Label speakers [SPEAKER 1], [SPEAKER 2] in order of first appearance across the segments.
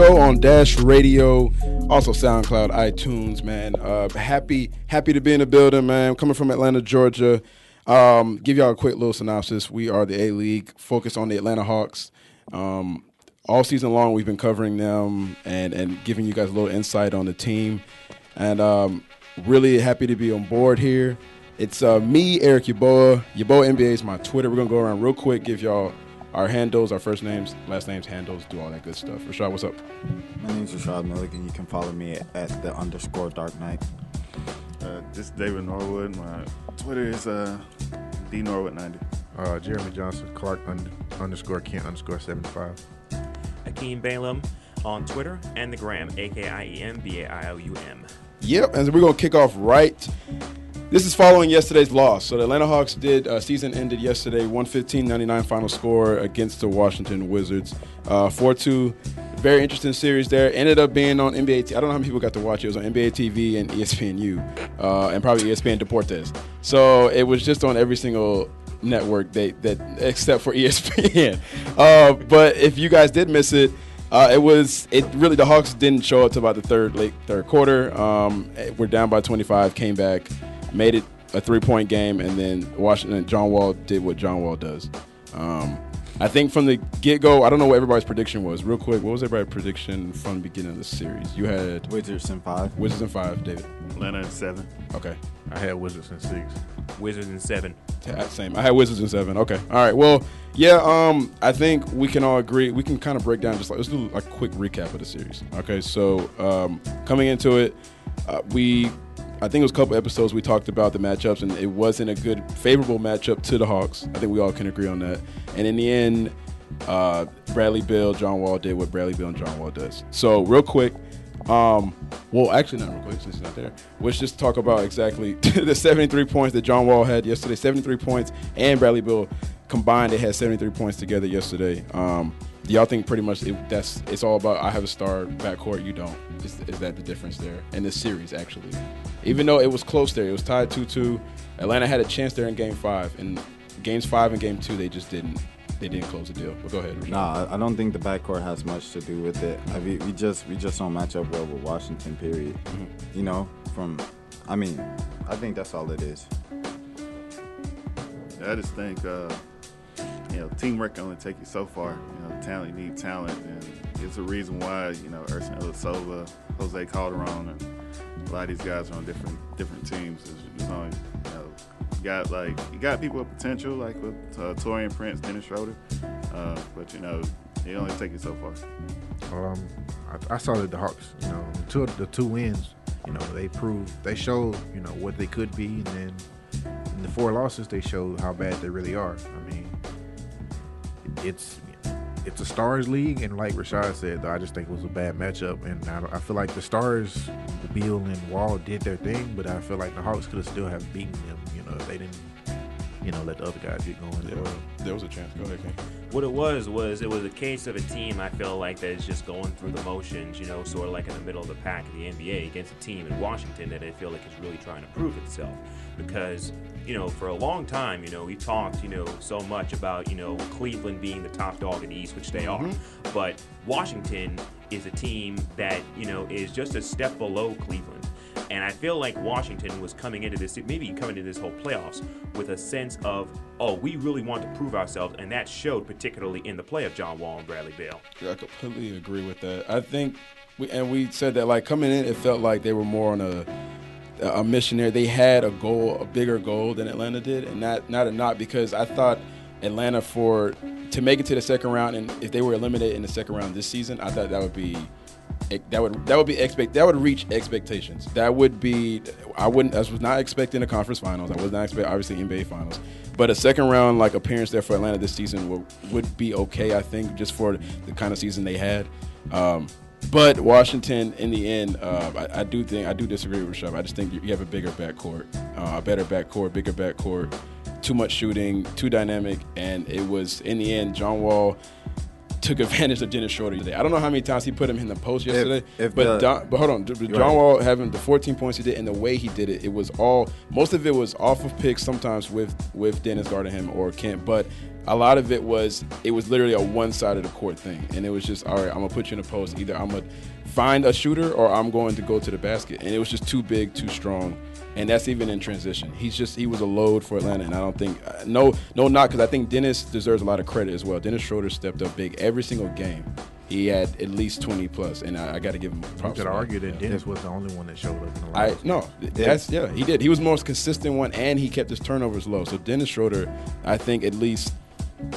[SPEAKER 1] Show on Dash Radio, also SoundCloud, iTunes. Man, uh, happy happy to be in the building, man. Coming from Atlanta, Georgia. Um, give y'all a quick little synopsis. We are the A League, focused on the Atlanta Hawks. Um, all season long, we've been covering them and and giving you guys a little insight on the team. And um, really happy to be on board here. It's uh, me, Eric Yaboa. Yaboa NBA is my Twitter. We're gonna go around real quick, give y'all our handles, our first names, last names, handles, do all that good stuff. Rashad, what's up?
[SPEAKER 2] My name's Rashad Milligan. You can follow me at the underscore Dark Knight.
[SPEAKER 3] Uh, this is David Norwood. My Twitter is uh, D Norwood ninety.
[SPEAKER 4] Uh, Jeremy Johnson, Clark under, underscore Kent underscore seventy five.
[SPEAKER 5] Akiem Bailum on Twitter and the gram, A K I E M B A I L U M.
[SPEAKER 1] Yep, and we're gonna kick off right this is following yesterday's loss. So the Atlanta Hawks did uh, season ended yesterday, 115-99 final score against the Washington Wizards, uh, 4-2. Very interesting series there. Ended up being on NBA. T- I don't know how many people got to watch it. It was on NBA TV and ESPNU, uh, and probably ESPN Deportes. So it was just on every single network they, that except for ESPN. Uh, but if you guys did miss it. Uh, it was it really the Hawks didn't show up to about the third late third quarter. Um, we're down by 25, came back, made it a three point game, and then Washington John Wall did what John Wall does. Um, I think from the get go, I don't know what everybody's prediction was. Real quick, what was everybody's prediction from the beginning of the series? You had
[SPEAKER 2] Wizards in five.
[SPEAKER 1] Wizards in five, David.
[SPEAKER 3] Atlanta in seven.
[SPEAKER 1] Okay.
[SPEAKER 4] I had Wizards in six.
[SPEAKER 5] Wizards in seven.
[SPEAKER 1] Same. I had Wizards in seven. Okay. All right. Well, yeah. Um, I think we can all agree. We can kind of break down just like let's do a quick recap of the series. Okay. So um, coming into it, uh, we I think it was a couple episodes we talked about the matchups, and it wasn't a good, favorable matchup to the Hawks. I think we all can agree on that. And in the end, uh, Bradley Beal, John Wall did what Bradley Beal and John Wall does. So real quick, um, well, actually not real quick since he's not there. Let's just talk about exactly the 73 points that John Wall had yesterday. 73 points, and Bradley Beal combined, they had 73 points together yesterday. Um, y'all think pretty much it, that's it's all about I have a star backcourt, you don't. Is, is that the difference there in this series actually? Even though it was close there, it was tied two two. Atlanta had a chance there in Game Five, and Games Five and Game Two they just didn't. They didn't close the deal. But go ahead. Rashad.
[SPEAKER 2] Nah, I don't think the backcourt has much to do with it. I mean, we just we just don't match up well with Washington. Period.
[SPEAKER 1] Mm-hmm.
[SPEAKER 2] You know, from I mean, I think that's all it is.
[SPEAKER 3] I just think uh, you know teamwork can only take you so far. You know, talent you need talent, and it's a reason why you know Ersan Ilyasova, Jose Calderon, and a lot of these guys are on different different teams. There's only you know you got like you got people with potential like with uh, Taurean Prince, Dennis Schroeder, uh, but you know it only take you so far.
[SPEAKER 4] Um, I, I saw that the Hawks, you know, the two, the two wins, you know, they proved, they showed, you know, what they could be, and then in the four losses, they showed how bad they really are. I mean, it's it's a stars league, and like Rashad said, I just think it was a bad matchup, and I, I feel like the stars, Beal and Wall did their thing, but I feel like the Hawks could have still have beaten them, you know, if they didn't, you know, let the other guys get going as
[SPEAKER 1] Yeah,
[SPEAKER 4] well.
[SPEAKER 1] there was a chance. Go ahead, King.
[SPEAKER 5] What it was was it was a case of a team I feel like that is just going through the motions, you know, sort of like in the middle of the pack of the NBA against a team in Washington that I feel like is really trying to prove itself. Because, you know, for a long time, you know, we talked, you know, so much about, you know, Cleveland being the top dog in the East, which they are. Mm-hmm. But Washington is a team that, you know, is just a step below Cleveland. And I feel like Washington was coming into this, maybe coming into this whole playoffs with a sense of, oh, we really want to prove ourselves, and that showed particularly in the play of John Wall and Bradley Beal.
[SPEAKER 1] Yeah, I completely agree with that. I think, we, and we said that like coming in, it felt like they were more on a a mission there. They had a goal, a bigger goal than Atlanta did, and not not a not because I thought Atlanta for to make it to the second round, and if they were eliminated in the second round this season, I thought that would be that would that would be expect that would reach expectations. That would be I wouldn't I was not expecting the conference finals. I was not expecting obviously NBA finals, but a second round like appearance there for Atlanta this season would would be okay. I think just for the kind of season they had. Um, but Washington, in the end, uh, I, I do think I do disagree with Rashad. I just think you, you have a bigger backcourt, uh, a better backcourt, bigger backcourt, too much shooting, too dynamic, and it was in the end John Wall took advantage of Dennis Schroeder today. I don't know how many times he put him in the post yesterday,
[SPEAKER 2] if
[SPEAKER 1] but
[SPEAKER 2] the-
[SPEAKER 1] Don, but hold on, John
[SPEAKER 2] right.
[SPEAKER 1] Wall having the 14 points he did and the way he did it, it was all most of it was off of picks, sometimes with with Dennis guarding him or Kent, but a lot of it was it was literally a one side of the court thing, and it was just all right. I'm gonna put you in a post. Either I'm gonna find a shooter or I'm going to go to the basket, and it was just too big, too strong. And that's even in transition. He's just he was a load for Atlanta, and I don't think uh, no no not because I think Dennis deserves a lot of credit as well. Dennis Schroeder stepped up big every single game. He had at least 20 plus, and I, I got to give him
[SPEAKER 4] You
[SPEAKER 1] props.
[SPEAKER 4] could
[SPEAKER 1] for
[SPEAKER 4] argue that
[SPEAKER 1] Yeah.
[SPEAKER 4] Dennis was the only one that showed up in the
[SPEAKER 1] I no, that's yeah, he did. He was the most consistent one, and he kept his turnovers low. So Dennis Schroeder, I think at least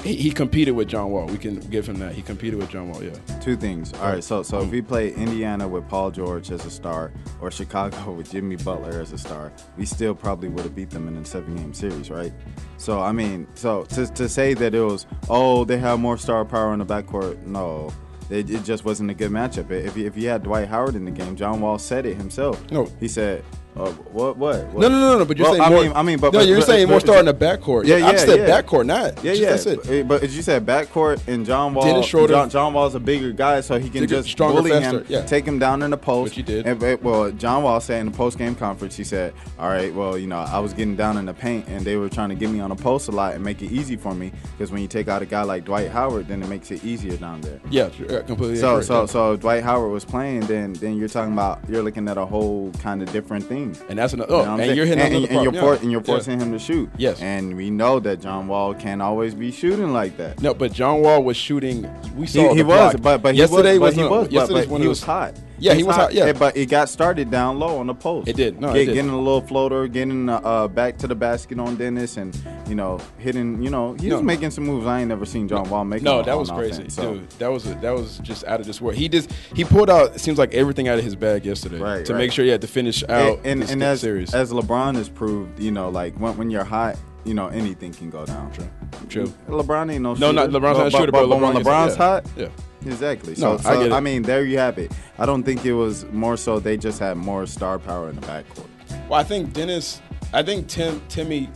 [SPEAKER 1] he, he competed with John Wall. We can give him that. He competed with John Wall. Yeah.
[SPEAKER 2] Two things. All right, so so if mm-hmm. we play Indiana with Paul George as a star, or Chicago with Jimmy Butler as a star, we still probably would have beat them in a seven-game series, right? So I mean, so to, to say that it was oh they have more star power in the backcourt, no, it, it just wasn't a good matchup. If you, if you had Dwight Howard in the game, John Wall said it himself.
[SPEAKER 1] No.
[SPEAKER 2] he said. Uh, what, what? what?
[SPEAKER 1] No, no, no, no. But you're
[SPEAKER 2] Well,
[SPEAKER 1] saying
[SPEAKER 2] I
[SPEAKER 1] more.
[SPEAKER 2] mean, I mean, but
[SPEAKER 1] no,
[SPEAKER 2] but-
[SPEAKER 1] you're
[SPEAKER 2] but-
[SPEAKER 1] saying more
[SPEAKER 2] but-
[SPEAKER 1] star in the backcourt.
[SPEAKER 2] Yeah,
[SPEAKER 1] I
[SPEAKER 2] yeah,
[SPEAKER 1] said
[SPEAKER 2] yeah.
[SPEAKER 1] backcourt, not.
[SPEAKER 2] Yeah,
[SPEAKER 1] just,
[SPEAKER 2] yeah.
[SPEAKER 1] That's it.
[SPEAKER 2] But, you said backcourt and John Wall.
[SPEAKER 1] Dennis Schroeder-
[SPEAKER 2] John, John Wall's a bigger guy, so he can
[SPEAKER 1] Bigger,
[SPEAKER 2] just
[SPEAKER 1] stronger,
[SPEAKER 2] bully
[SPEAKER 1] faster,
[SPEAKER 2] him,
[SPEAKER 1] yeah.
[SPEAKER 2] take him down in the post.
[SPEAKER 1] Which he did.
[SPEAKER 2] And, well, John Wall said in the post game conference, he said, "All right, well, you know, I was getting down in the paint, and they were trying to get me on the post a lot and make it easy for me because when you take out a guy like Dwight Howard, then it makes it easier down there."
[SPEAKER 1] Yeah, completely.
[SPEAKER 2] So, so, so Dwight Howard was playing, then then you're talking about you're looking at a whole kind of different thing. Mm.
[SPEAKER 1] and that's another.
[SPEAKER 2] You
[SPEAKER 1] Oh,
[SPEAKER 2] know
[SPEAKER 1] and
[SPEAKER 2] saying?
[SPEAKER 1] you're hitting
[SPEAKER 2] and,
[SPEAKER 1] another
[SPEAKER 2] and, and you're for- and you're
[SPEAKER 1] Yeah.
[SPEAKER 2] forcing him to shoot.
[SPEAKER 1] Yes.
[SPEAKER 2] And we know that John Wall can't always be shooting like that.
[SPEAKER 1] No, but John Wall was shooting. We saw
[SPEAKER 2] He, he was, but but
[SPEAKER 1] yesterday
[SPEAKER 2] he was,
[SPEAKER 1] was
[SPEAKER 2] but he was, but, but he was hot.
[SPEAKER 1] Yeah, he was hot, yeah.
[SPEAKER 2] but it got started down low on the post.
[SPEAKER 1] It did. No, it did.
[SPEAKER 2] getting a little floater, getting uh, uh, back to the basket on Dennis, and you know hitting. You know he
[SPEAKER 1] No.
[SPEAKER 2] was making some moves I ain't never seen John Wall make.
[SPEAKER 1] No, that was crazy,
[SPEAKER 2] offense, so.
[SPEAKER 1] dude. That was that was just out of this world. He just he pulled out. It seems like everything out of his bag yesterday
[SPEAKER 2] Right,
[SPEAKER 1] to
[SPEAKER 2] right.
[SPEAKER 1] make sure he had to finish out
[SPEAKER 2] and, and,
[SPEAKER 1] this
[SPEAKER 2] and as,
[SPEAKER 1] series.
[SPEAKER 2] as LeBron has proved, you know, like when, when you're hot, you know anything can go down.
[SPEAKER 1] True. True.
[SPEAKER 2] LeBron ain't no
[SPEAKER 1] No,
[SPEAKER 2] shooter.
[SPEAKER 1] not- LeBron's not a shooter, but
[SPEAKER 2] when
[SPEAKER 1] LeBron is-
[SPEAKER 2] LeBron's hot,
[SPEAKER 1] yeah.
[SPEAKER 2] Exactly.
[SPEAKER 1] No,
[SPEAKER 2] So,
[SPEAKER 1] I get it.
[SPEAKER 2] I mean, there you have it. I don't think it was more so they just had more star power in the backcourt.
[SPEAKER 1] Well, I think Dennis. I think Tim Timmy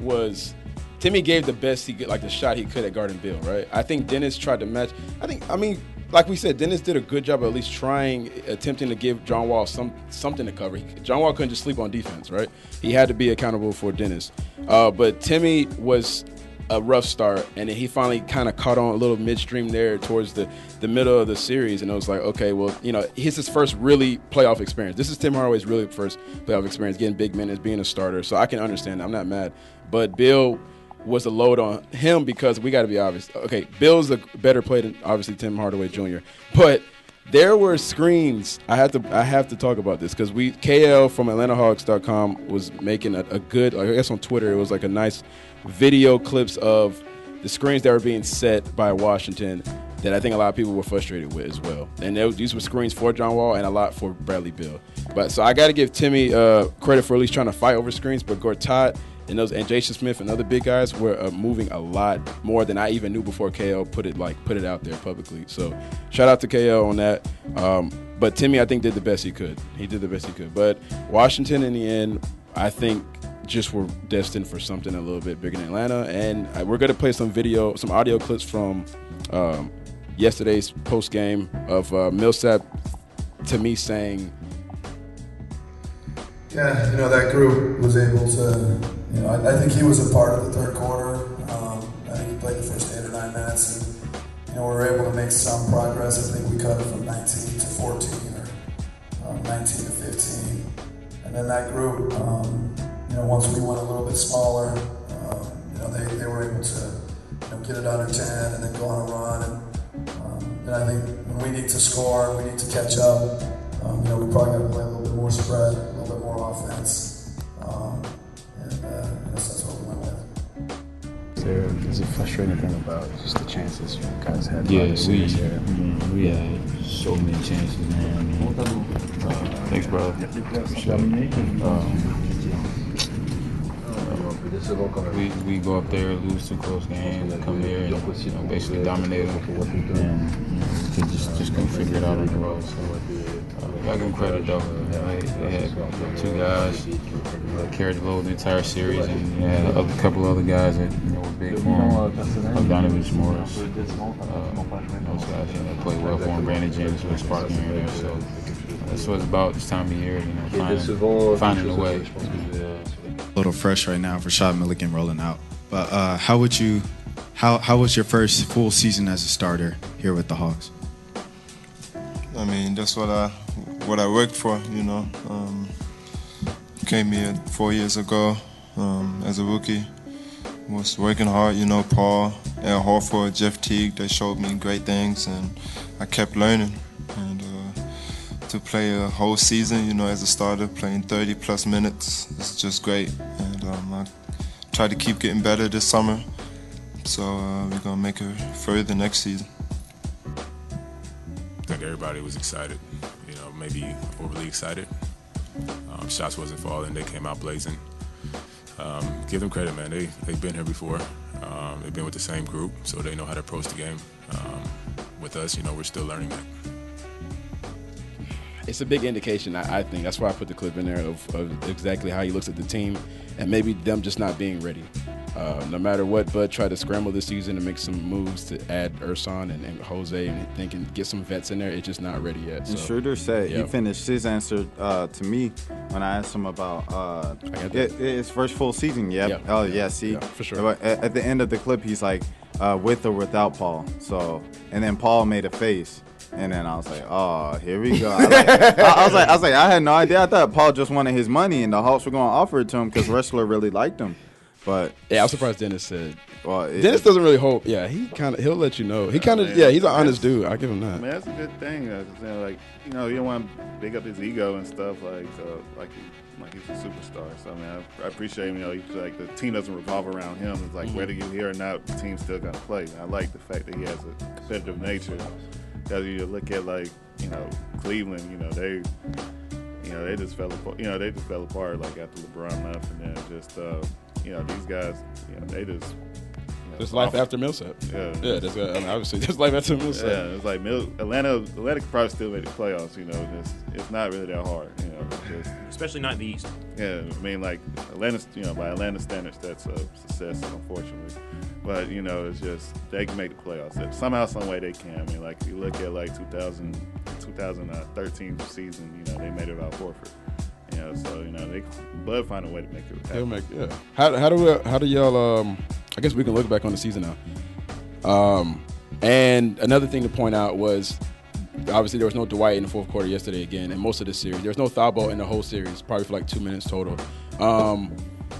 [SPEAKER 1] was. Timmy gave the best he could, like the shot he could at Garden Beal, right? I think Dennis tried to match. I think, I mean, like we said, Dennis did a good job of at least trying, attempting to give John Wall some something to cover. John Wall couldn't just sleep on defense, right? He had to be accountable for Dennis. Uh, but Timmy was a rough start, and then he finally kind of caught on a little midstream there towards the, the middle of the series, and it was like, okay, well, you know, his his first really playoff experience. This is Tim Hardaway's really first playoff experience, getting big minutes, being a starter. So I can understand. I'm not mad, but Beal was a load on him because we got to be obvious. Okay, Beal's a better player than obviously Tim Hardaway Jr., but there were screens. I have to I have to talk about this because we KL from AtlantaHawks.com was making a, a good. I guess on Twitter it was like a nice video clips of the screens that were being set by Washington that I think a lot of people were frustrated with as well. And these were screens for John Wall and a lot for Bradley Beal. But so I got to give Timmy uh, credit for at least trying to fight over screens. But Gortat and those and Jason Smith and other big guys were uh, moving a lot more than I even knew before KL put it like put it out there publicly. So shout out to KL on that. Um, but Timmy, I think did the best he could. He did the best he could. But Washington, in the end, I think just were destined for something a little bit bigger than Atlanta. And uh, we're gonna play some video, some audio clips from um, yesterday's post game of uh, Millsap to me saying.
[SPEAKER 6] Yeah, you know, that group was able to, you know, I, I think he was a part of the third quarter. Um, I think he played the first eight or nine minutes, and, you know, we were able to make some progress. I think we cut it from 19 to 14 or um, 19 to 15. And then that group, um, you know, once we went a little bit smaller, um, you know, they, they were able to, you know, get it under 10 and then go on a run. And, um, and I think when we need to score, we need to catch up. Um, you know, we probably got to play a little bit more spread, a little bit more offense. Um, and uh, I that's what we went with.
[SPEAKER 7] There, there's a frustrating thing about just the chances you guys had.
[SPEAKER 8] Yeah, we,
[SPEAKER 7] series here.
[SPEAKER 8] I mean, we had so many chances, man. I mean, uh, thanks, bro. Appreciate it. Um, we, we go up there, lose two close games, and come here and you know, basically dominate them. And you know, just, just couldn't figure it out on the road. So, uh, gotta give them credit though. They, they had two guys that carried the load the entire series, and you had a couple other guys that you know were big for him. Bogdanovich, Morris, uh, those guys you know, played well for him. Brandon Jennings was sparking and there. So that's what it's about this time of year. You know, finding, finding a way.
[SPEAKER 9] A little fresh right now. Rashad Milligan rolling out. But uh, how would you, how how was your first full season as a starter here with the Hawks?
[SPEAKER 10] I mean, that's what I what I worked for. You know, um, came here four years ago um, as a rookie. Was working hard. You know, Paul, Al Horford, Jeff Teague. They showed me great things, and I kept learning. And uh, to play a whole season, you know, as a starter, playing 30 plus minutes, is just great. And um, I try to keep getting better this summer. So uh, we're gonna make it further next season.
[SPEAKER 11] I think everybody was excited, you know, maybe overly excited. Um, shots wasn't falling, they came out blazing. Um, give them credit, man. They they've been here before. Um, they've been with the same group, so they know how to approach the game. Um, with us, you know, we're still learning that.
[SPEAKER 1] It's a big indication, I, I think. That's why I put the clip in there of, of exactly how he looks at the team and maybe them just not being ready. Uh, no matter what, Bud tried to scramble this season and make some moves to add Ersan and, and Jose and thinking get some vets in there. It's just not ready yet.
[SPEAKER 2] And Schroeder said he finished his answer uh, to me when I asked him about uh, it, his first full season. Yep.
[SPEAKER 1] Yeah.
[SPEAKER 2] Oh yeah. See,
[SPEAKER 1] Yeah, for sure.
[SPEAKER 2] At, at the end of the clip, he's like, uh, with or without Paul. So, and then Paul made a face. And then I was like, "Oh, here we go." I, like- I- I was like, "I was like, I had no idea. I thought Paul just wanted his money, and the Hawks were going to offer it to him because Ressler really liked him." But
[SPEAKER 1] Yeah, I was surprised Dennis said.
[SPEAKER 2] well, it-
[SPEAKER 1] Dennis doesn't really hope. Yeah, he kind of he'll let you know. He kind of yeah, he's an honest dude. I give him
[SPEAKER 3] I mean,
[SPEAKER 1] that.
[SPEAKER 3] that's a good thing. Uh, you know, like you know, you don't want to big up his ego and stuff like uh, like he, like he's a superstar. So I mean, I, I appreciate him. You know, he's like the team doesn't revolve around him. It's like whether you're here or not, the team's still gonna play. And I like the fact that he has a competitive nature. Because you look at like you know Cleveland, you know they. You know they just fell apart. You know they just fell apart like after LeBron left, and then just uh, you know these guys. You know they just. You know,
[SPEAKER 1] There's life
[SPEAKER 3] off-
[SPEAKER 1] after Millsap.
[SPEAKER 3] Yeah,
[SPEAKER 1] Yeah, there's, I mean, obviously there's life after Millsap.
[SPEAKER 3] yeah, it's like Mil- Atlanta. Atlanta could probably still make the playoffs. You know, just it's not really that hard. You know, just
[SPEAKER 5] especially not in the East.
[SPEAKER 3] yeah. I mean, like Atlanta. You know, by Atlanta standards, that's a success, unfortunately. But you know, it's just they can make the playoffs somehow, some way they can. I mean, like if you look at like 2000, 2013 season, you know, they made it without Horford. You know, so you know they Bud find a way to make it. Happen.
[SPEAKER 1] They'll make yeah. How how do we, how do y'all um? I guess we can look back on the season now. Um, and another thing to point out was obviously there was no Dwight in the fourth quarter yesterday again, and most of the series there was no ball in the whole series, probably for like two minutes total. Um,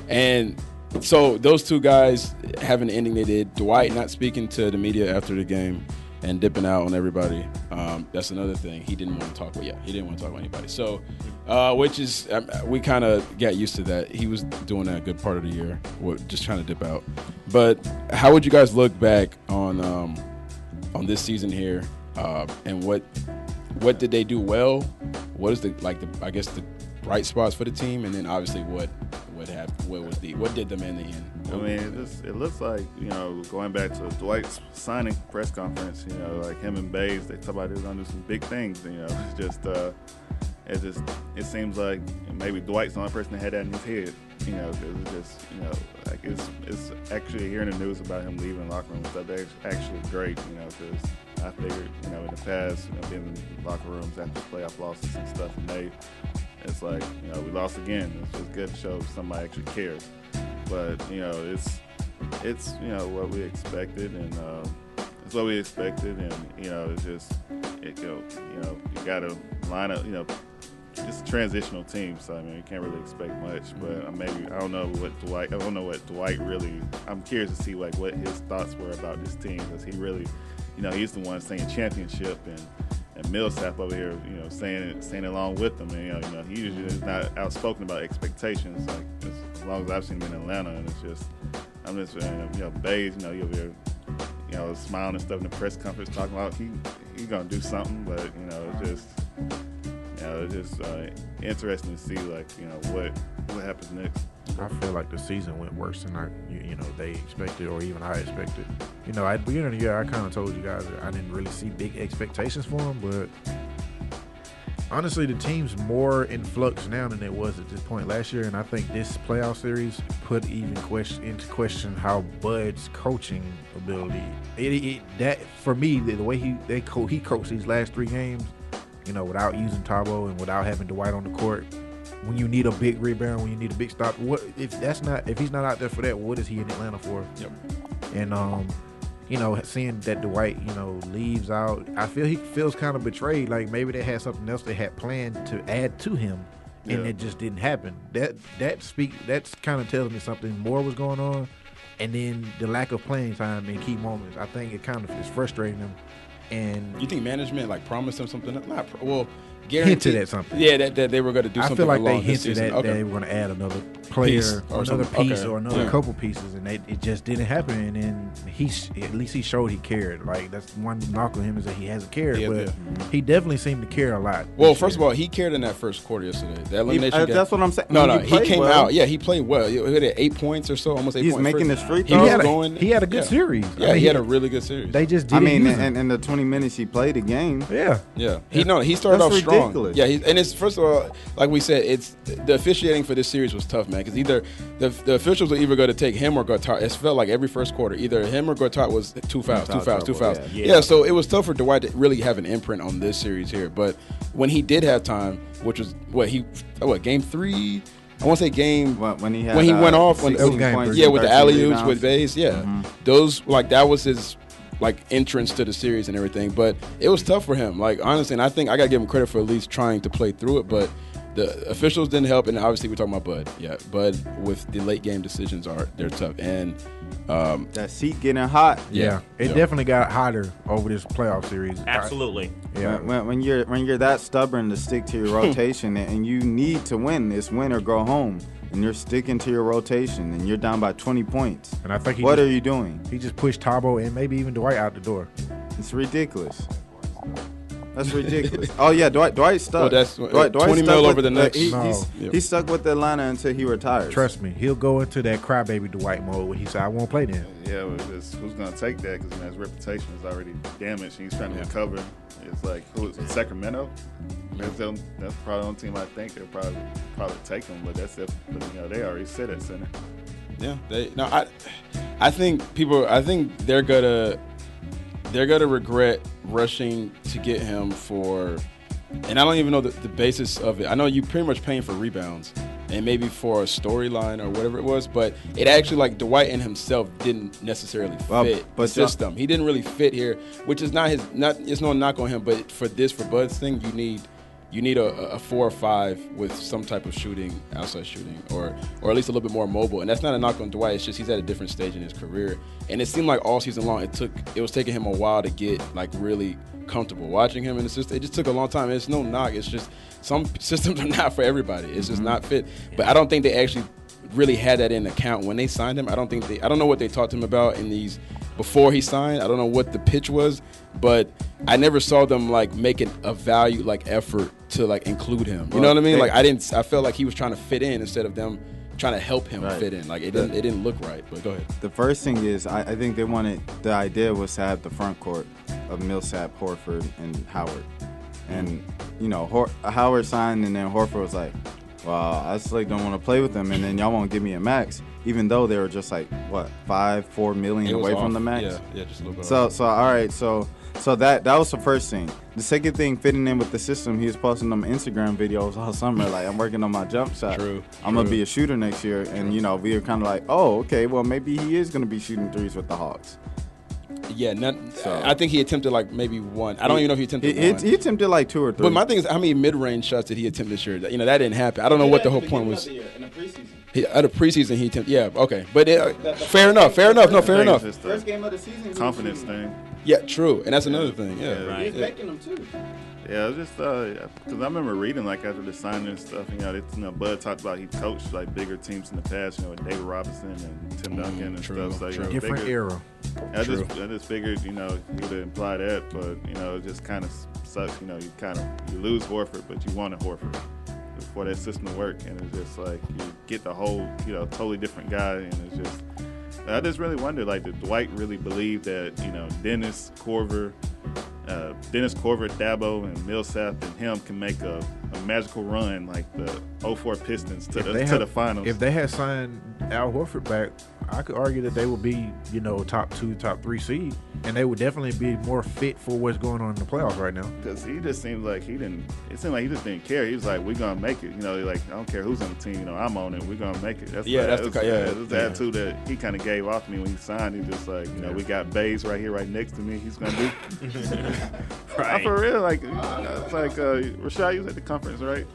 [SPEAKER 1] and so those two guys having the ending they did. Dwight not speaking to the media after the game and dipping out on everybody. Um, that's another thing. He didn't want to talk with yeah, he didn't want to talk with anybody. So, uh, which is um, we kind of got used to that. He was doing that a good part of the year, just trying to dip out. But how would you guys look back on um, on this season here, uh, and what what did they do well? What is the like the I guess the bright spots for the team, and then obviously what what happened? What was the what did them in the end?
[SPEAKER 3] I mean, it, just, it looks like, you know, going back to Dwight's signing press conference, you know, like him and Baze, they talk about they're to do some big things, you know. It's just, uh, it just, it seems like maybe Dwight's the only person that had that in his head, you know, 'cause it's just, you know, like it's, it's actually hearing the news about him leaving the locker room stuff, that's actually great, you know, because I figured, you know, in the past, you know, being in locker rooms after playoff losses and stuff, and they, it's like, you know, we lost again. It's just good to show somebody actually cares. But, you know, it's it's, you know, what we expected and uh, it's what we expected and, you know, it's just it go you know, you gotta line up, you know, it's a transitional team, so I mean you can't really expect much. But uh, maybe I don't know what Dwight I don't know what Dwight really I'm curious to see like what his thoughts were about this team because he really you know, he's the one saying championship and and Millsap over here, you know, saying saying along with them. And, you know, you know, he usually is not outspoken about expectations. Like as, long as I've seen him in Atlanta, and it's just, I'm just, uh, you know, Baze, you know, you'll be, you know, smiling and stuff in the press conference, talking about he he gonna do something, but you know, it's just, you know, it's just uh, interesting to see like you know what what happens next.
[SPEAKER 4] I feel like the season went worse than I, you, you know, they expected or even I expected. You know, at the beginning of the year, I kind of told you guys I didn't really see big expectations for them, but honestly, the team's more in flux now than it was at this point last year, and I think this playoff series put even question into question how Bud's coaching ability. It, it, that for me, the, the way he they co- he coached these last three games, you know, without using Thabo and without having Dwight on the court. When you need a big rebound, when you need a big stop, what if that's not if he's not out there for that? What is he in Atlanta for?
[SPEAKER 1] Yep.
[SPEAKER 4] And um, you know, seeing that Dwight, you know, leaves out, I feel he feels kind of betrayed. Like maybe they had something else they had planned to add to him, and
[SPEAKER 3] Yeah.
[SPEAKER 4] it just didn't happen. That that speak that's kind of telling me something more was going on, and then the lack of playing time in key moments. I think it kind of is frustrating them. And
[SPEAKER 1] You think management like promised him something? Not pro- well,
[SPEAKER 4] Hinted at something.
[SPEAKER 1] Yeah, that, that they were going to do
[SPEAKER 4] I
[SPEAKER 1] something.
[SPEAKER 4] I feel like they hinted that they were going to add another player
[SPEAKER 1] Piece
[SPEAKER 4] or,
[SPEAKER 1] or
[SPEAKER 4] another
[SPEAKER 1] something.
[SPEAKER 4] piece
[SPEAKER 1] Okay.
[SPEAKER 4] or another
[SPEAKER 1] Yeah.
[SPEAKER 4] couple pieces, and they, it just didn't happen. And then he, at least he showed he cared. Like that's one knock on him is that he hasn't cared,
[SPEAKER 1] Yeah,
[SPEAKER 4] but
[SPEAKER 1] yeah.
[SPEAKER 4] he definitely seemed to care a lot.
[SPEAKER 1] Well, first
[SPEAKER 4] year.
[SPEAKER 1] of all, he cared in that first quarter yesterday. The elimination.
[SPEAKER 2] uh, that's what I'm saying.
[SPEAKER 1] No, no,
[SPEAKER 2] he
[SPEAKER 1] he, came
[SPEAKER 2] well-
[SPEAKER 1] out. Yeah, he played well. He had eight points or so, almost eight.
[SPEAKER 2] He's
[SPEAKER 1] points
[SPEAKER 2] making
[SPEAKER 1] first.
[SPEAKER 2] his free
[SPEAKER 1] He
[SPEAKER 2] throws.
[SPEAKER 4] he had a,
[SPEAKER 1] going.
[SPEAKER 4] he had a good
[SPEAKER 1] yeah.
[SPEAKER 4] series.
[SPEAKER 1] Yeah,
[SPEAKER 4] I mean,
[SPEAKER 1] he had a really good series.
[SPEAKER 4] They just
[SPEAKER 2] I
[SPEAKER 4] didn't
[SPEAKER 2] mean,
[SPEAKER 4] use him.
[SPEAKER 2] in, in the 20 minutes he played the game,
[SPEAKER 4] yeah,
[SPEAKER 1] Yeah, he no, he started
[SPEAKER 2] That's
[SPEAKER 1] off strong.
[SPEAKER 2] ridiculous.
[SPEAKER 1] Yeah, he, and it's first of all, like we said, it's the officiating for this series was tough, man. Because either the, the officials were either going to take him or Gortat. It felt like every first quarter, either him or Gortat was two fouls, two
[SPEAKER 2] Foul
[SPEAKER 1] fouls, two fouls.
[SPEAKER 2] yeah.
[SPEAKER 1] Yeah. so it was tough for Dwight to really have an imprint on this series here. But when he did have time, which was what he what game three. I want to say game
[SPEAKER 2] when, when he had
[SPEAKER 1] when he
[SPEAKER 2] uh,
[SPEAKER 1] went off when
[SPEAKER 2] 16
[SPEAKER 4] game
[SPEAKER 2] points
[SPEAKER 1] yeah with the alley oops with Baze yeah
[SPEAKER 2] Mhm.
[SPEAKER 1] those like that was his like entrance to the series and everything but it was tough for him like honestly and I think I gotta give him credit for at least trying to play through it but the officials didn't help and obviously we're talking about Bud yeah Bud with the late game decisions are they're tough and um,
[SPEAKER 2] That seat getting hot.
[SPEAKER 4] yeah, it
[SPEAKER 1] yeah.
[SPEAKER 4] definitely got hotter over this playoff series.
[SPEAKER 5] Absolutely.
[SPEAKER 4] Yeah,
[SPEAKER 2] When, when, when you're when you're that stubborn to stick to your rotation and, and you need to win this win or go home and you're sticking to your rotation and you're down by 20 points.
[SPEAKER 4] and I think he
[SPEAKER 2] What
[SPEAKER 4] just,
[SPEAKER 2] are you doing?
[SPEAKER 4] he just pushed Thabo and maybe even Dwight out the door.
[SPEAKER 2] It's ridiculous. That's ridiculous. oh yeah, Dwight Dwight stuck.
[SPEAKER 1] Well, that's-
[SPEAKER 2] Dwight, Dwight
[SPEAKER 1] 20
[SPEAKER 2] stuck
[SPEAKER 1] mil
[SPEAKER 2] with-
[SPEAKER 1] over the
[SPEAKER 2] uh,
[SPEAKER 1] next-
[SPEAKER 2] he,
[SPEAKER 4] No.
[SPEAKER 2] he's,
[SPEAKER 1] Yeah.
[SPEAKER 2] he's stuck with Atlanta until he retires.
[SPEAKER 4] Trust me, he'll go into that crybaby Dwight mode where he said, "I won't play then."
[SPEAKER 3] Yeah, but it's, who's going to take that? Because his reputation is already damaged. He's trying to recover. It's like who is it, Sacramento? That's, the- that's probably the only team I think they'll probably probably take him. But that's if but, you know they already sit at center.
[SPEAKER 1] Yeah, they no, I, I think people, I think they're gonna, they're gonna regret rushing to get him for, and I don't even know the, the basis of it. I know you pretty much paying for rebounds and maybe for a storyline or whatever it was, but it actually like Dwight and himself didn't necessarily fit
[SPEAKER 2] Well,
[SPEAKER 1] the system. He didn't really fit here, which is not his, not it's no knock on him, but for this for Bud's thing, you need you need a, a four or five with some type of shooting, outside shooting, or or at least a little bit more mobile. And that's not a knock on Dwight. It's just he's at a different stage in his career. And it seemed like all season long, it took it was taking him a while to get like really comfortable watching him and the system. It just took a long time. It's no knock. It's just some systems are not for everybody. It's just mm-hmm. not fit. But I don't think they actually really had that in account when they signed him. I don't think they. I don't know what they talked to him about in these before he signed. I don't know what the pitch was, but I never saw them like making a value like effort to like include him. You know what I mean?
[SPEAKER 2] they-
[SPEAKER 1] Like I didn't. I felt like he was trying to fit in instead of them trying to help him
[SPEAKER 2] Right.
[SPEAKER 1] fit in. Like it
[SPEAKER 2] The-
[SPEAKER 1] didn't. It didn't look right. But go ahead.
[SPEAKER 2] The first thing is, I, I think they wanted the idea was to have the front court of Millsap, Horford, and Howard. And you know, Hor- Howard signed, and then Horford was like, "Well, I just like don't want to play with them." And then y'all won't give me a max, even though they were just like what five, four million
[SPEAKER 1] It
[SPEAKER 2] away
[SPEAKER 1] off.
[SPEAKER 2] from the max.
[SPEAKER 1] Yeah, yeah, just a little bit.
[SPEAKER 2] So,
[SPEAKER 1] off.
[SPEAKER 2] so all right, so so that that was the first thing. The second thing, fitting in with the system, he was posting them Instagram videos all summer. Like, I'm working on my jump shot.
[SPEAKER 1] True,
[SPEAKER 2] I'm gonna be a shooter next year, and you know, we were kind of like, oh, okay, well, maybe he is gonna be shooting threes with the Hawks.
[SPEAKER 1] yeah, not,
[SPEAKER 2] So-
[SPEAKER 1] I think he attempted like maybe one. I don't even know if he attempted
[SPEAKER 2] He, he,
[SPEAKER 1] one.
[SPEAKER 2] he attempted like two or three.
[SPEAKER 1] but my thing is, how many mid-range shots did he attempt this year? You know, that didn't happen. I don't know what the whole point was.
[SPEAKER 2] In the preseason.
[SPEAKER 1] He, at the preseason, he attempted. Yeah, okay, but uh, fair enough. Fair enough. No, fair enough.
[SPEAKER 2] First game of the season.
[SPEAKER 3] confidence thing.
[SPEAKER 1] Yeah, true, and that's another thing. Yeah,
[SPEAKER 3] Yeah.
[SPEAKER 5] Right.
[SPEAKER 2] He's making them too.
[SPEAKER 3] Yeah, it was just uh, because I remember reading like after the signing and stuff. You know, it's, you know, Bud talked about he coached like bigger teams in the past. You know, with David Robinson and Tim mm, Duncan and
[SPEAKER 1] true,
[SPEAKER 3] stuff. So you
[SPEAKER 1] true.
[SPEAKER 3] know,
[SPEAKER 4] Different
[SPEAKER 3] bigger,
[SPEAKER 4] era.
[SPEAKER 3] I
[SPEAKER 1] True.
[SPEAKER 3] just I just figured you know he would imply that, but you know it just kind of sucks. You know you kind of you lose Horford, but you wanted Horford for that system to work, and it's just like you get the whole you know totally different guy, and it's just I just really wonder like did Dwight really believe that you know Dennis Korver. Uh, Dennis Korver, Thabo, and Millsap and him can make a, a magical run like the 04 Pistons to, the,
[SPEAKER 4] they
[SPEAKER 3] to
[SPEAKER 4] had-
[SPEAKER 3] the finals.
[SPEAKER 4] If they had signed Al Horford back, I could argue that they would be, you know, top two, top three seed, and they would definitely be more fit for what's going on in the playoffs right now.
[SPEAKER 3] Because he just seemed like he didn't. It seemed like he just didn't care. He was like, "We're gonna make it." You know, like I don't care who's on the team. You know, I'm on it. We're gonna make it. That's
[SPEAKER 1] Yeah,
[SPEAKER 3] the,
[SPEAKER 1] that's the
[SPEAKER 3] that's
[SPEAKER 1] ki- yeah,
[SPEAKER 3] that's the
[SPEAKER 1] yeah.
[SPEAKER 3] attitude that he kind of gave off to me when he signed. He just like, you know, we got Baze right here, right next to me. He's gonna do.
[SPEAKER 5] Right.
[SPEAKER 3] For real, like it's like uh, Rashad. You was at the conference, right?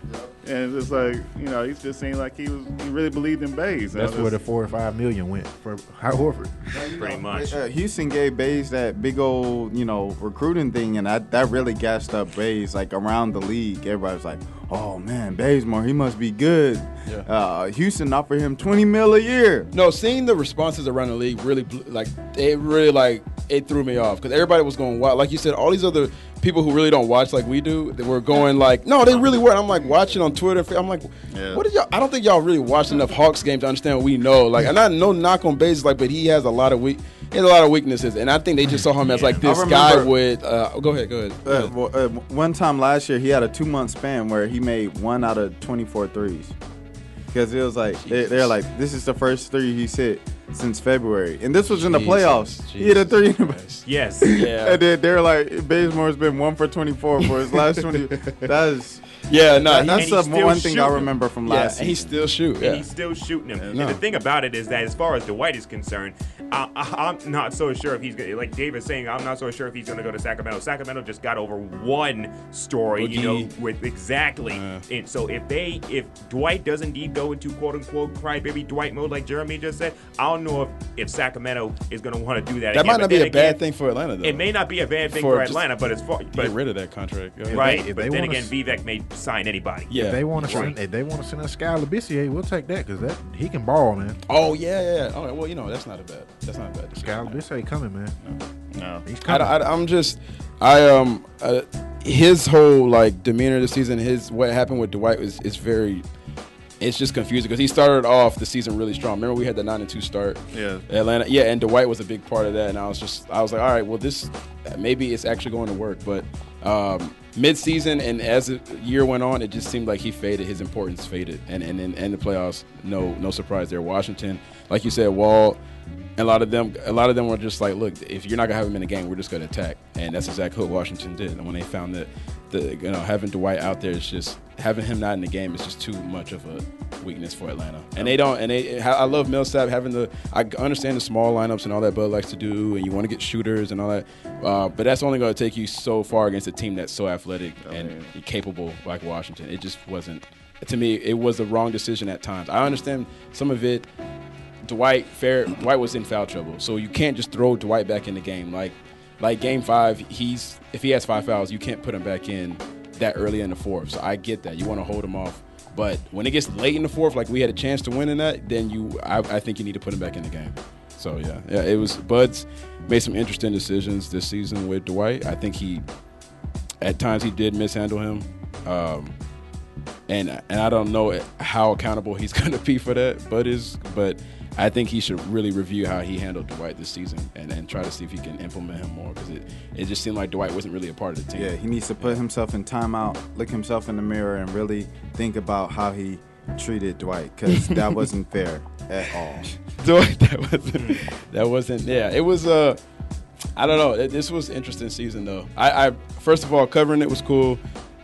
[SPEAKER 3] And it's like, you know, he just seemed like he was. He really believed in Baze.
[SPEAKER 4] That's where the four or five million went for Al Horford.
[SPEAKER 5] Pretty much.
[SPEAKER 2] Uh, Houston gave Baze that big old, you know, recruiting thing, and that, that really gassed up Bays. Like around the league, everybody's like, "Oh man, Bazemore, he must be good."
[SPEAKER 1] Yeah.
[SPEAKER 2] Uh, Houston offered him twenty mil a year.
[SPEAKER 1] No, seeing the responses around the league really, like, it really, like, it threw me off because everybody was going wild. Like you said, all these other people who really don't watch like we do, they were going like, no, they really were. I'm like watching on Twitter. I'm like,
[SPEAKER 3] Yeah.
[SPEAKER 1] what did y'all? I don't think y'all really watched enough Hawks games to understand what we know. Like, and I no knock on Baze, like, but he has a lot of weak, he has a lot of weaknesses, and I think they just saw him as like this
[SPEAKER 2] I
[SPEAKER 1] guy
[SPEAKER 2] remember-
[SPEAKER 1] with. Uh, go ahead, go ahead. Go
[SPEAKER 2] Uh, well, uh, one time last year, he had a two month span where he made one out of 24 threes. Because it was like, they, they're like, this is the first three he's hit since February. And this was in the
[SPEAKER 1] Jesus,
[SPEAKER 2] playoffs. He hit a three in the
[SPEAKER 1] Christ.
[SPEAKER 5] Yes.
[SPEAKER 1] Yeah.
[SPEAKER 2] And then they're like, Bazemore's been one for 24 for his last 20. That is,
[SPEAKER 1] Yeah, no,
[SPEAKER 2] that- that's
[SPEAKER 5] and
[SPEAKER 2] the
[SPEAKER 5] he's still
[SPEAKER 2] one thing I
[SPEAKER 5] shooting.
[SPEAKER 2] remember from last
[SPEAKER 1] and he
[SPEAKER 2] season.
[SPEAKER 1] still shoot.
[SPEAKER 5] and
[SPEAKER 1] Yeah.
[SPEAKER 5] he's still shooting him.
[SPEAKER 1] No.
[SPEAKER 5] And the thing about it is that as far as Dwight is concerned, I, I, I'm not so sure if he's gonna, like David's saying, I'm not so sure if he's going to go to Sacramento. Sacramento just got over one story, you know, with exactly.
[SPEAKER 1] Yeah.
[SPEAKER 5] And so if they, if Dwight does indeed go into quote unquote crybaby Dwight mode, like Jeremy just said, I don't know if, if Sacramento is going to want to do that.
[SPEAKER 1] that
[SPEAKER 5] again.
[SPEAKER 1] might
[SPEAKER 5] But
[SPEAKER 1] not be
[SPEAKER 5] then
[SPEAKER 1] a bad thing for Atlanta, though.
[SPEAKER 5] It may not be a bad thing
[SPEAKER 1] For
[SPEAKER 5] for, Atlanta, but it's far,
[SPEAKER 1] Get rid of that contract. Go ahead.
[SPEAKER 5] right.
[SPEAKER 4] if
[SPEAKER 5] but
[SPEAKER 4] they
[SPEAKER 5] then again,
[SPEAKER 4] s-
[SPEAKER 5] Vivek may sign anybody.
[SPEAKER 1] Yeah.
[SPEAKER 4] If they want to
[SPEAKER 5] Right.
[SPEAKER 4] send, if they want to send us Skal Labissiere, we'll take that because that he can ball, man.
[SPEAKER 1] Oh yeah, yeah. yeah. Oh well, you know that's not a bad. That's not a bad.
[SPEAKER 4] Skal
[SPEAKER 1] decision.
[SPEAKER 4] Labissiere coming, man.
[SPEAKER 3] No.
[SPEAKER 4] He's
[SPEAKER 1] I,
[SPEAKER 4] coming.
[SPEAKER 1] I, I'm just, I um, uh, his whole like demeanor this season, his what happened with Dwight is is very, it's just confusing because he started off the season really strong. Remember we had the nine and two start.
[SPEAKER 3] Yeah.
[SPEAKER 1] Atlanta, yeah, and Dwight was a big part of that. And I was just, I was like, all right, well, this maybe it's actually going to work. But um, mid-season and as the year went on, it just seemed like he faded. His importance faded, and and in and the playoffs, no no surprise there. Washington, like you said, Wall. And a lot of them, a lot of them were just like, look, if you're not gonna have him in the game, we're just gonna attack, and that's exactly what Washington did. And when they found that, the you know having Dwight out there is just having him not in the game is just too much of a weakness for Atlanta. And they don't, and they, I love Millsap having the, I understand the small lineups and all that Bud likes to do, and you want to get shooters and all that, uh, but that's only gonna take you so far against a team that's so athletic and capable like Washington. It just wasn't. To me, it was the wrong decision at times. I understand some of it. Dwight fair Dwight was in foul trouble, so you can't just throw Dwight back in the game. Like like game five, he's if he has five fouls, you can't put him back in that early in the fourth. So I get that you want to hold him off, but when it gets late in the fourth, like we had a chance to win in that, then you I, I think you need to put him back in the game. So yeah, yeah, it was Bud's made some interesting decisions this season with Dwight. I think he at times he did mishandle him. Um, and and I don't know how accountable he's going to be for that, but is but I think he should really review how he handled Dwight this season and, and try to see if he can implement him more because it, it just seemed like Dwight wasn't really a part of the team.
[SPEAKER 2] Yeah, he needs to put himself in timeout, look himself in the mirror, and really think about how he treated Dwight because that wasn't fair at all.
[SPEAKER 1] Dwight, that wasn't that wasn't yeah. It was uh I don't know. This was an interesting season though. I, I first of all covering it was cool.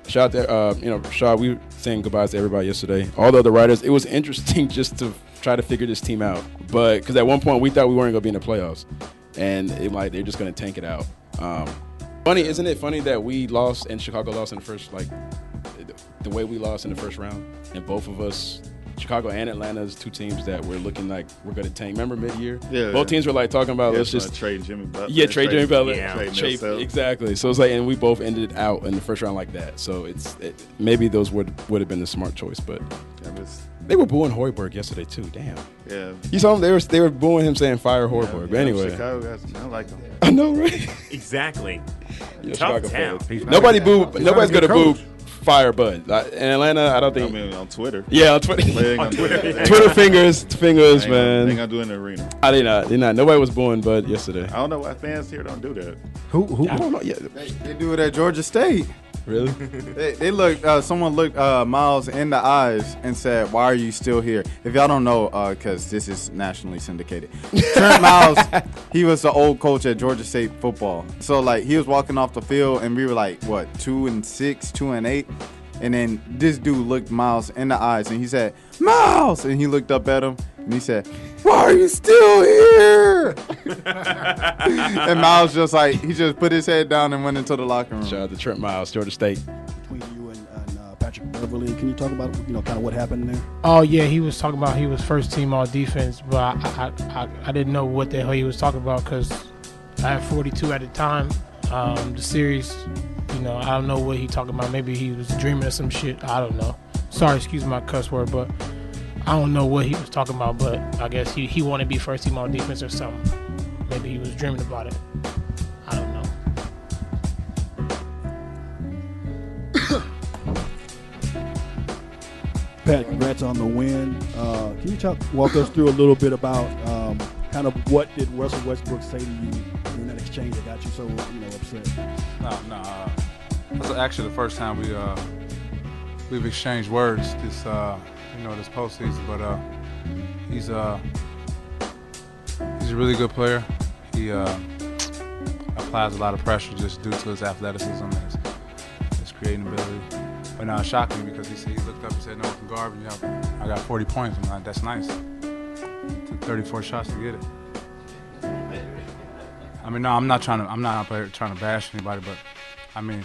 [SPEAKER 1] Shout out to, uh, you know, Shaw. We were saying goodbyes to everybody yesterday. All the other writers. It was interesting just to try to figure this team out. But because at one point we thought we weren't gonna be in the playoffs, and it like they're just gonna tank it out. Um, funny, isn't it funny that we lost and Chicago lost in the first like the- way we lost in the first round, and both of us Chicago and Atlanta is two teams that were looking like we're going to tank. Remember mid year?
[SPEAKER 3] Yeah.
[SPEAKER 1] Both teams were like talking about
[SPEAKER 3] Yeah,
[SPEAKER 1] let's just
[SPEAKER 3] trade Jimmy Butler.
[SPEAKER 1] Yeah, trade Jimmy Butler.
[SPEAKER 3] Yeah. Trade
[SPEAKER 1] Trade- exactly. So it's like, and we both ended out in the first round like that. So it's it, maybe those would would have been the smart choice, but they were booing Hoiberg yesterday too. Damn.
[SPEAKER 3] Yeah.
[SPEAKER 1] You saw them? They were they were booing him saying fire Hoiberg. but
[SPEAKER 3] Yeah,
[SPEAKER 1] anyway,
[SPEAKER 3] Chicago guys, I like them.
[SPEAKER 1] I know, right?
[SPEAKER 5] Exactly.
[SPEAKER 1] Yeah,
[SPEAKER 5] Tough
[SPEAKER 1] Chicago
[SPEAKER 5] town.
[SPEAKER 1] Nobody boo. Nobody's gonna
[SPEAKER 3] good
[SPEAKER 1] boo fire Bud. Like, in Atlanta, I don't
[SPEAKER 3] I
[SPEAKER 1] think.
[SPEAKER 3] mean, on Twitter.
[SPEAKER 1] Yeah, on Twitter.
[SPEAKER 3] They ain't gonna do it.
[SPEAKER 1] Twitter fingers, fingers,
[SPEAKER 3] They
[SPEAKER 1] man.
[SPEAKER 3] They ain't gonna do it in the arena.
[SPEAKER 1] I did not. Did not. Nobody was booing Bud yesterday.
[SPEAKER 3] I don't know why fans here don't do that.
[SPEAKER 4] Who? Who?
[SPEAKER 1] I don't know. Yeah.
[SPEAKER 2] They, they do it at Georgia State.
[SPEAKER 1] Really?
[SPEAKER 2] they, they looked. Uh, someone looked uh, Miles in the eyes and said, "Why are you still here?" If y'all don't know, because this is nationally syndicated, Trent Miles, he was the old coach at Georgia State football. So like, he was walking off the field, and we were like, what, two and six, two and eight, and then this dude looked Miles in the eyes, and he said, "Miles," and he looked up at him, and he said, "Why are you still here?" and Miles just like he just put his head down and went into the locker room.
[SPEAKER 1] Shout out to Trent Miles, Georgia State.
[SPEAKER 12] between you and, and uh, Patrick Beverley. Can you talk about you know kind of what happened there?
[SPEAKER 13] Oh yeah, he was talking about he was first team all defense, but I I, I, I didn't know what the hell he was talking about because I had 42 at the time. Um, the series, you know, I don't know what he talking about. Maybe he was dreaming of some shit. I don't know. Sorry, excuse my cuss word, but I don't know what he was talking about. But I guess he, he wanted to be first team all defense or something. Maybe he was dreaming about it. I don't know.
[SPEAKER 12] Pat, congrats on the win. Uh, can you talk, walk us through a little bit about um, kind of what did Russell Westbrook say to you in that exchange that got you so you know upset?
[SPEAKER 14] No, no. Uh, this is actually the first time we uh, we've exchanged words this uh, you know this postseason. But uh, he's uh, he's a really good player. He uh, applies a lot of pressure just due to his athleticism and his, his creating ability. But now it shocked me because he said he looked up and said, "No, from guard, you know, I got 40 points." I'm like, "That's nice." Took 34 shots to get it. I mean, no, I'm not trying to. I'm not out there trying to bash anybody, but I mean,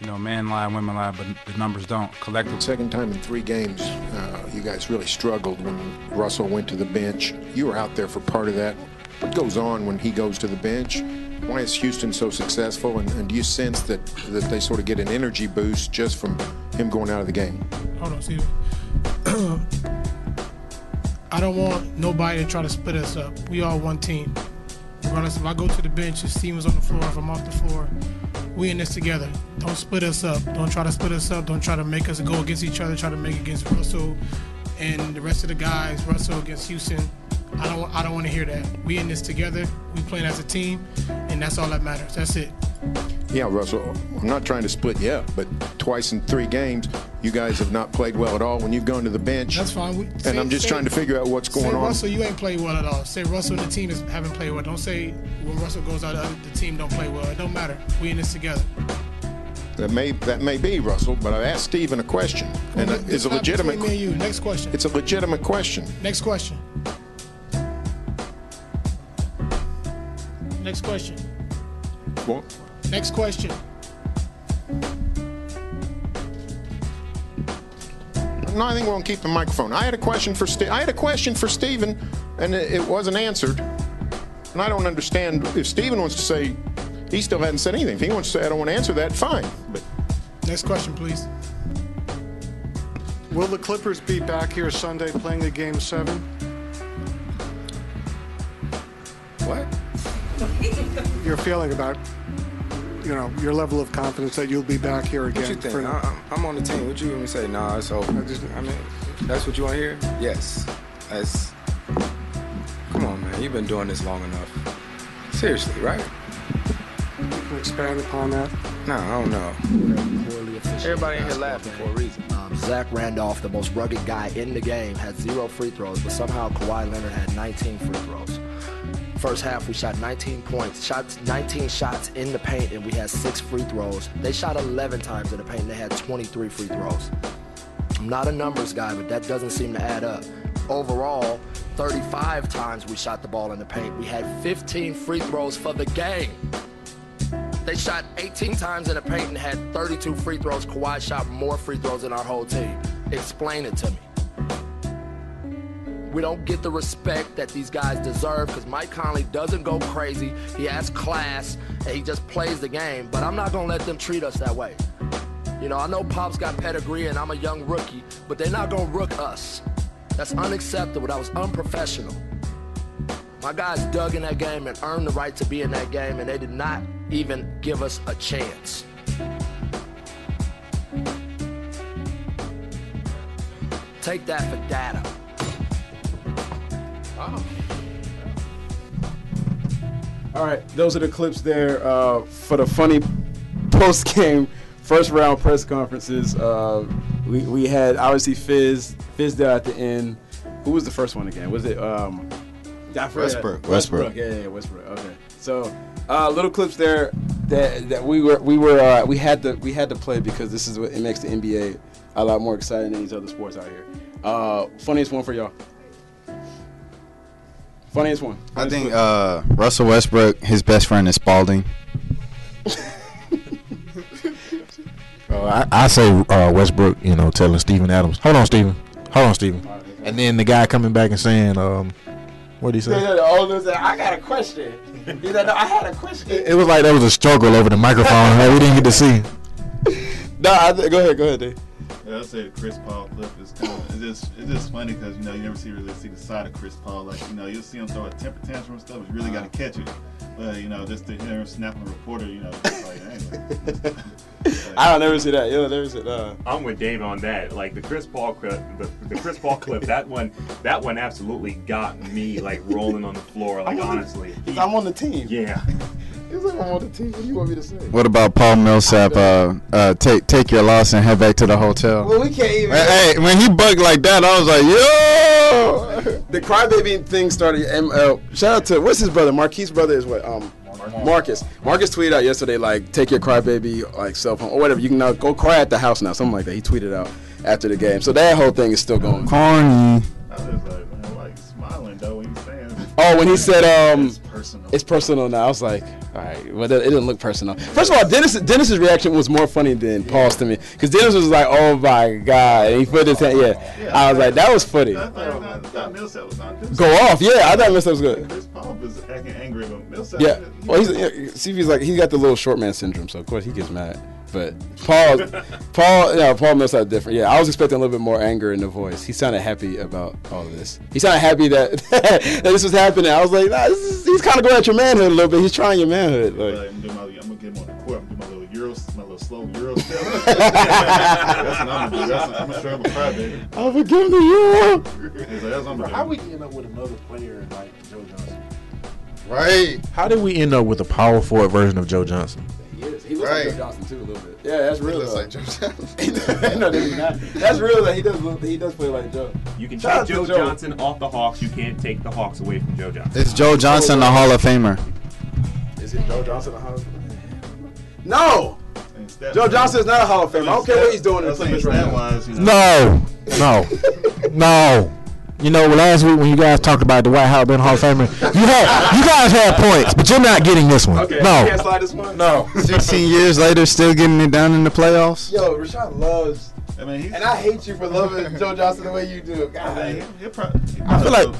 [SPEAKER 14] you know, men lie, women lie, but the numbers don't. Collectively.
[SPEAKER 15] Second time in three games, uh, you guys really struggled when Russell went to the bench. You were out there for part of that. What goes on when he goes to the bench? Why is Houston so successful? And, and do you sense that, that they sort of get an energy boost just from him going out of the game?
[SPEAKER 13] Hold on, Steven. I don't want nobody to try to split us up. We all one team. Regardless if I go to the bench, if Steven's on the floor, if I'm off the floor, we in this together. Don't split us up. Don't try to split us up. Don't try to make us go against each other. Try to make against Russell and the rest of the guys. Russell against Houston. I don't. I don't want to hear that. We in this together. We playing as a team, and that's all that matters. That's it.
[SPEAKER 15] Yeah, Russell, I'm not trying to split you up, but twice in three games, you guys have not played well at all when you've gone to the bench.
[SPEAKER 13] That's fine. We,
[SPEAKER 15] and
[SPEAKER 13] say-
[SPEAKER 15] I'm just
[SPEAKER 13] say-
[SPEAKER 15] trying to figure out what's going
[SPEAKER 13] say
[SPEAKER 15] on.
[SPEAKER 13] Russell, you ain't played well at all. Say Russell and the team is, haven't played well. Don't say when Russell goes out, uh, the team don't play well. It don't matter. We in this together.
[SPEAKER 15] That may that may be Russell, but I asked Steven a question, and
[SPEAKER 13] Well,
[SPEAKER 15] it's a legitimate.
[SPEAKER 13] me and you. Next question.
[SPEAKER 15] It's a legitimate question.
[SPEAKER 13] Next question. Next question.
[SPEAKER 15] Well,
[SPEAKER 13] Next question.
[SPEAKER 15] no, I think we'll keep the microphone. I had a question for Ste- I had a question for Steven, and it, it wasn't answered. And I don't understand if Steven wants to say he still hadn't said anything. If he wants to say I don't want to answer that, fine. But
[SPEAKER 13] Next question, please.
[SPEAKER 16] Will the Clippers be back here Sunday playing the game seven?
[SPEAKER 15] What?
[SPEAKER 16] Your feeling about, you know, your level of confidence that you'll be back here again?
[SPEAKER 17] What you think?
[SPEAKER 16] for-
[SPEAKER 17] I, I'm- I'm on the team. What you want me to say? Nah, it's over. I, just, I mean, that's what you want to hear? Yes. That's. Come on, man. You've been doing this long enough. Seriously, right?
[SPEAKER 16] You can expand upon that.
[SPEAKER 17] No, I don't know. Everybody in here laughing for a reason.
[SPEAKER 18] Um, Zach Randolph, the most rugged guy in the game, had zero free throws, but somehow Kawhi Leonard had 19 free throws. First half, we shot 19 points, shot 19 shots in the paint, and we had six free throws. They shot 11 times in the paint, and they had 23 free throws. I'm not a numbers guy, but that doesn't seem to add up. Overall, 35 times we shot the ball in the paint. We had 15 free throws for the game. They shot 18 times in the paint and had 32 free throws. Kawhi shot more free throws than our whole team. Explain it to me. We don't get the respect that these guys deserve because Mike Conley doesn't go crazy. He has class and he just plays the game. But I'm not going to let them treat us that way. You know, I know Pop's got pedigree and I'm a young rookie, but they're not going to rook us. That's unacceptable. That was unprofessional. My guys dug in that game and earned the right to be in that game, and they did not even give us a chance. Take that for data.
[SPEAKER 1] All right, those are the clips there uh, for the funny post game first round press conferences. Uh, we, we had obviously Fizz Fizz there at the end. Who was the first one again? Was it um.
[SPEAKER 2] Westbrook.
[SPEAKER 1] Westbrook. Yeah, yeah, Westbrook. Okay. So uh, little clips there that that we were we were uh, we had to we had to play because this is what it makes the NBA a lot more exciting than these other sports out here. Uh, funniest one for y'all. Funniest one.
[SPEAKER 2] I think uh, Russell Westbrook, his best friend is Spalding.
[SPEAKER 4] Uh, I, I say uh, Westbrook, you know, telling Steven Adams, "Hold on, Steven. Hold on, Steven." And then the guy coming back and saying, um, "What did he say?"
[SPEAKER 1] The older said, I got a question. He said, no, I had a question.
[SPEAKER 4] It was like there was a struggle over the microphone. that we didn't get to see.
[SPEAKER 1] No, I th- go ahead, go ahead, Dave.
[SPEAKER 3] Yeah, I'd say the Chris Paul clip is kind of it's just it's just funny because you know you never see really see the side of Chris Paul like you know you'll see him throw a temper tantrum and stuff. But You really got to catch it, but you know just to hear him snapping a reporter, you know, it's like anyway.
[SPEAKER 1] I don't never see that. Yo, never see that. Uh,
[SPEAKER 5] I'm with Dave on that. Like the Chris Paul clip, the, the Chris Paul clip. That one, that one absolutely got me like rolling on the floor. Like honestly,
[SPEAKER 1] I'm on the team.
[SPEAKER 5] Yeah.
[SPEAKER 1] He's like, I'm on the team. What do you want me to say?
[SPEAKER 2] What about Paul Millsap? Uh, uh, take take your loss and head back to the hotel.
[SPEAKER 1] Well, we can't even.
[SPEAKER 2] Hey, hey, when he bugged like that, I was like, yo.
[SPEAKER 1] The crybaby thing started. Um, uh, shout out to what's his brother? Marquise brother is what? Um, Marcus. Marcus tweeted out yesterday like, take your crybaby like cell phone or whatever. You can now go cry at the house now, something like that. He tweeted out after the game. So that whole thing is still going.
[SPEAKER 2] Corny.
[SPEAKER 3] I was like, man, smiling though when you saying?
[SPEAKER 1] Oh, when he said um,
[SPEAKER 3] It's personal.
[SPEAKER 1] It's personal now. I was like, all right, well, it didn't look personal. First of all, Dennis Dennis's reaction was more funny than Paul's to me because Dennis was like, oh my god, and he put his hand. Yeah, I was like, that was funny.
[SPEAKER 3] I thought, I thought Millsap was on this.
[SPEAKER 1] Go off, yeah. I thought Millsap was good.
[SPEAKER 3] Chris Paul was acting angry, but Millsap.
[SPEAKER 1] Yeah. Well, he's yeah, see, he's like he got the little short man syndrome, so of course he gets mad. But Paul, Paul, yeah, Paul Millsap different. Yeah, I was expecting a little bit more anger in the voice. He sounded happy about all of this. He sounded happy that that this was happening. I was like, nah, this is, he's kind of going at your manhood a little bit. He's trying your manhood. Like,
[SPEAKER 3] Like, I'm, doing my, I'm gonna get him on the court. I'm gonna do my little Euro, my little slow Euro step. That's what I'm gonna do. That's what, I'm gonna show him a cry, baby.
[SPEAKER 1] I'll forgive the euro.
[SPEAKER 3] He's like, that's what I'm gonna
[SPEAKER 4] how
[SPEAKER 3] do.
[SPEAKER 4] we end up with another player like Joe Johnson?
[SPEAKER 2] Right.
[SPEAKER 4] How did we end up with a power forward version of Joe Johnson?
[SPEAKER 1] He looks
[SPEAKER 2] Right.
[SPEAKER 1] like Joe Johnson too a little bit. Yeah, that's real.
[SPEAKER 2] looks
[SPEAKER 1] though.
[SPEAKER 2] like Joe Johnson.
[SPEAKER 1] no, that's not. That's real. That he does. Look, he does play like Joe.
[SPEAKER 5] You can
[SPEAKER 1] Shout out
[SPEAKER 5] take
[SPEAKER 1] to
[SPEAKER 5] Joe, Johnson off the Hawks. You can't take the Hawks away from Joe Johnson.
[SPEAKER 2] Is Joe Johnson the Hall of Famer?
[SPEAKER 1] Is it Joe Johnson a Hall of Famer? No. Joe Johnson is not a Hall of Famer. I don't care what he's doing in the Clippers right now.
[SPEAKER 3] Wise, you know,
[SPEAKER 4] No, no, no. You know, last week when you guys talked about the White House being Hall of Famer, you had you guys had points, but you're not getting this one.
[SPEAKER 1] Okay, you
[SPEAKER 4] no,
[SPEAKER 1] can't slide this one.
[SPEAKER 4] no.
[SPEAKER 2] 16 years later, still getting it done in the playoffs.
[SPEAKER 1] Yo, Rashad loves,
[SPEAKER 3] I mean, he's,
[SPEAKER 1] and I hate you for loving Joe Johnson the way you do. God.
[SPEAKER 3] I mean, he'll probably, he
[SPEAKER 4] I
[SPEAKER 3] probably
[SPEAKER 4] feel like-
[SPEAKER 3] will,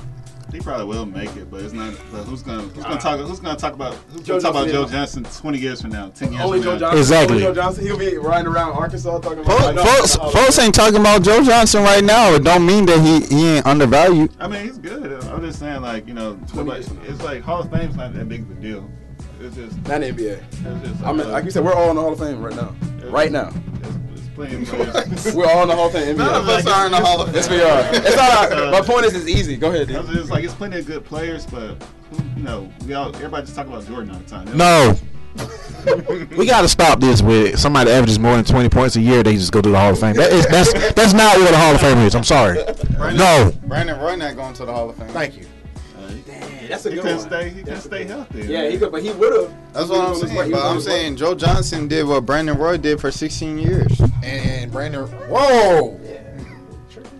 [SPEAKER 3] he probably will make it, but it's not. But who's gonna who's gonna talk? Who's gonna talk about who's
[SPEAKER 1] Joe
[SPEAKER 3] gonna talk about
[SPEAKER 1] Johnson,
[SPEAKER 3] Joe. Johnson 20 years from now, 10 years
[SPEAKER 1] Only
[SPEAKER 3] from
[SPEAKER 1] Joe
[SPEAKER 3] now?
[SPEAKER 1] Johnson.
[SPEAKER 4] Exactly.
[SPEAKER 1] Only Joe Johnson. He'll be riding around Arkansas talking about.
[SPEAKER 2] Folks, folks,
[SPEAKER 1] Hall of
[SPEAKER 2] folks ain't talking about Joe Johnson right now. It don't mean that he, he ain't undervalued.
[SPEAKER 3] I mean, he's good. I'm just saying, like you know,
[SPEAKER 1] 20
[SPEAKER 3] like,
[SPEAKER 1] years from now.
[SPEAKER 3] it's like Hall of Fame's not that big of a deal. It's just,
[SPEAKER 1] Not in the NBA.
[SPEAKER 3] it's just.
[SPEAKER 1] I mean, like you said, we're all in the Hall of Fame right now. Right now.
[SPEAKER 3] It's, it's plenty of players.
[SPEAKER 1] We're all in the Hall of Fame.
[SPEAKER 2] None of us are in the Hall of Fame.
[SPEAKER 1] Yes, we are. It's not. Our, uh, my point is, it's easy. Go ahead,
[SPEAKER 3] I
[SPEAKER 1] dude.
[SPEAKER 3] was just like, it's plenty of good players, but who, you know, we all everybody just talk about Jordan all the time.
[SPEAKER 4] No. we got to stop this with somebody averages more than 20 points a year. They just go to the Hall of Fame. That is, that's that's not what the Hall of Fame is. I'm sorry. No.
[SPEAKER 2] Brandon Roy not going to the Hall of Fame.
[SPEAKER 4] Thank you.
[SPEAKER 1] That's a
[SPEAKER 3] He
[SPEAKER 1] good
[SPEAKER 3] couldn't
[SPEAKER 1] one.
[SPEAKER 3] stay. He couldn't stay healthy.
[SPEAKER 1] Yeah, he could, but he would have.
[SPEAKER 2] That's what I'm saying. But I'm saying Joe Johnson did what Brandon Roy did for 16 years.
[SPEAKER 4] And Brandon, whoa.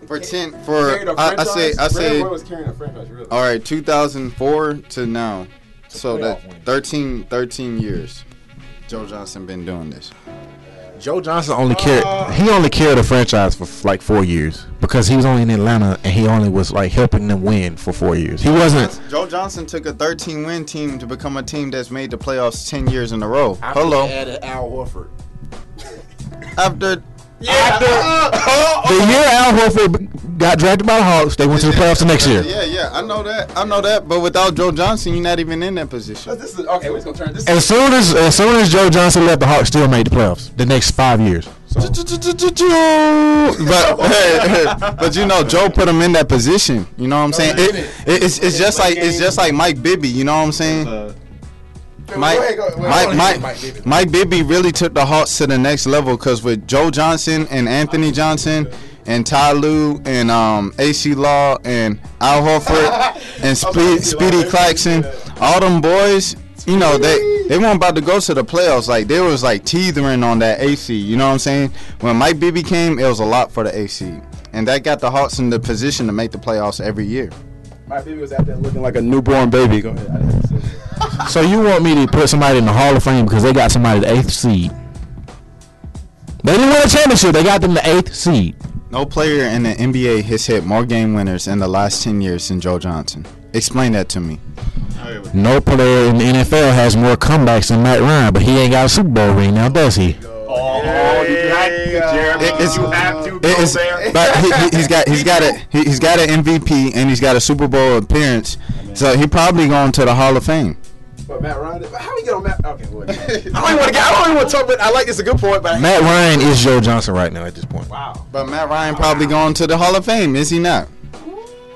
[SPEAKER 2] For 10, for I, I say, I say,
[SPEAKER 1] was carrying a franchise, really.
[SPEAKER 2] all right, 2004 to now. So that 13, 13 years. Joe Johnson been doing this.
[SPEAKER 4] Joe Johnson only carried he only carried the franchise for like four years because he was only in Atlanta and he only was like helping them win for four years. He wasn't.
[SPEAKER 2] Joe Johnson took a 13 win team to become a team that's made the playoffs 10 years in a row.
[SPEAKER 18] After
[SPEAKER 2] Hello.
[SPEAKER 18] they added Al Horford.
[SPEAKER 2] After Uh, uh, uh,
[SPEAKER 4] the year Al Horford got drafted by the Hawks, they went to the playoffs the next year.
[SPEAKER 2] Yeah, yeah, I know that. I know that. But without Joe Johnson, you're not even in that position.
[SPEAKER 1] This is okay. We're just gonna turn this.
[SPEAKER 4] As soon as as soon as Joe Johnson left, the Hawks still made the playoffs the next five years.
[SPEAKER 2] but hey, hey, but you know, Joe put him in that position. You know what I'm saying? It, it, it's it's just like it's just like Mike Bibby. You know what I'm saying? Mike,
[SPEAKER 1] ahead, go- wait,
[SPEAKER 2] Mike, Mike,
[SPEAKER 1] Mike Bibby.
[SPEAKER 2] Mike Bibby really took the Hawks to the next level because with Joe Johnson and Anthony Johnson and Ty Lue and um, Acie Law and Al Horford and Speedy, Speedy Claxton, all them boys, you know, they they weren't about to go to the playoffs. Like they was like teetering on that AC. You know what I'm saying? When Mike Bibby came, it was a lot for the AC, and that got the Hawks in the position to make the playoffs every year.
[SPEAKER 1] My Bibby was out there looking like a newborn baby. Go ahead. I didn't say that.
[SPEAKER 4] So you want me to put somebody in the Hall of Fame because they got somebody the eighth seed? They didn't win a championship. They got them the eighth seed.
[SPEAKER 2] No player in the NBA has hit more game winners in the last 10 years than Joe Johnson. Explain that to me.
[SPEAKER 4] No player in the NFL has more comebacks than Matt Ryan, but he ain't got a Super Bowl ring now, does he?
[SPEAKER 3] Oh, you Jeremy.
[SPEAKER 2] It's-
[SPEAKER 3] you have to go
[SPEAKER 2] it's-
[SPEAKER 3] there.
[SPEAKER 2] but he, he, he's got he's got a he, he's got an MVP and he's got a Super Bowl appearance, so he probably going to the Hall of Fame.
[SPEAKER 1] But Matt Ryan, but how we get on Matt? Okay, well, I don't even want to get. I don't even want to talk. But I like it's a good point. But
[SPEAKER 4] Matt Ryan is Joe Johnson right now at this point.
[SPEAKER 1] Wow.
[SPEAKER 2] But Matt Ryan probably going to the Hall of Fame, is he not?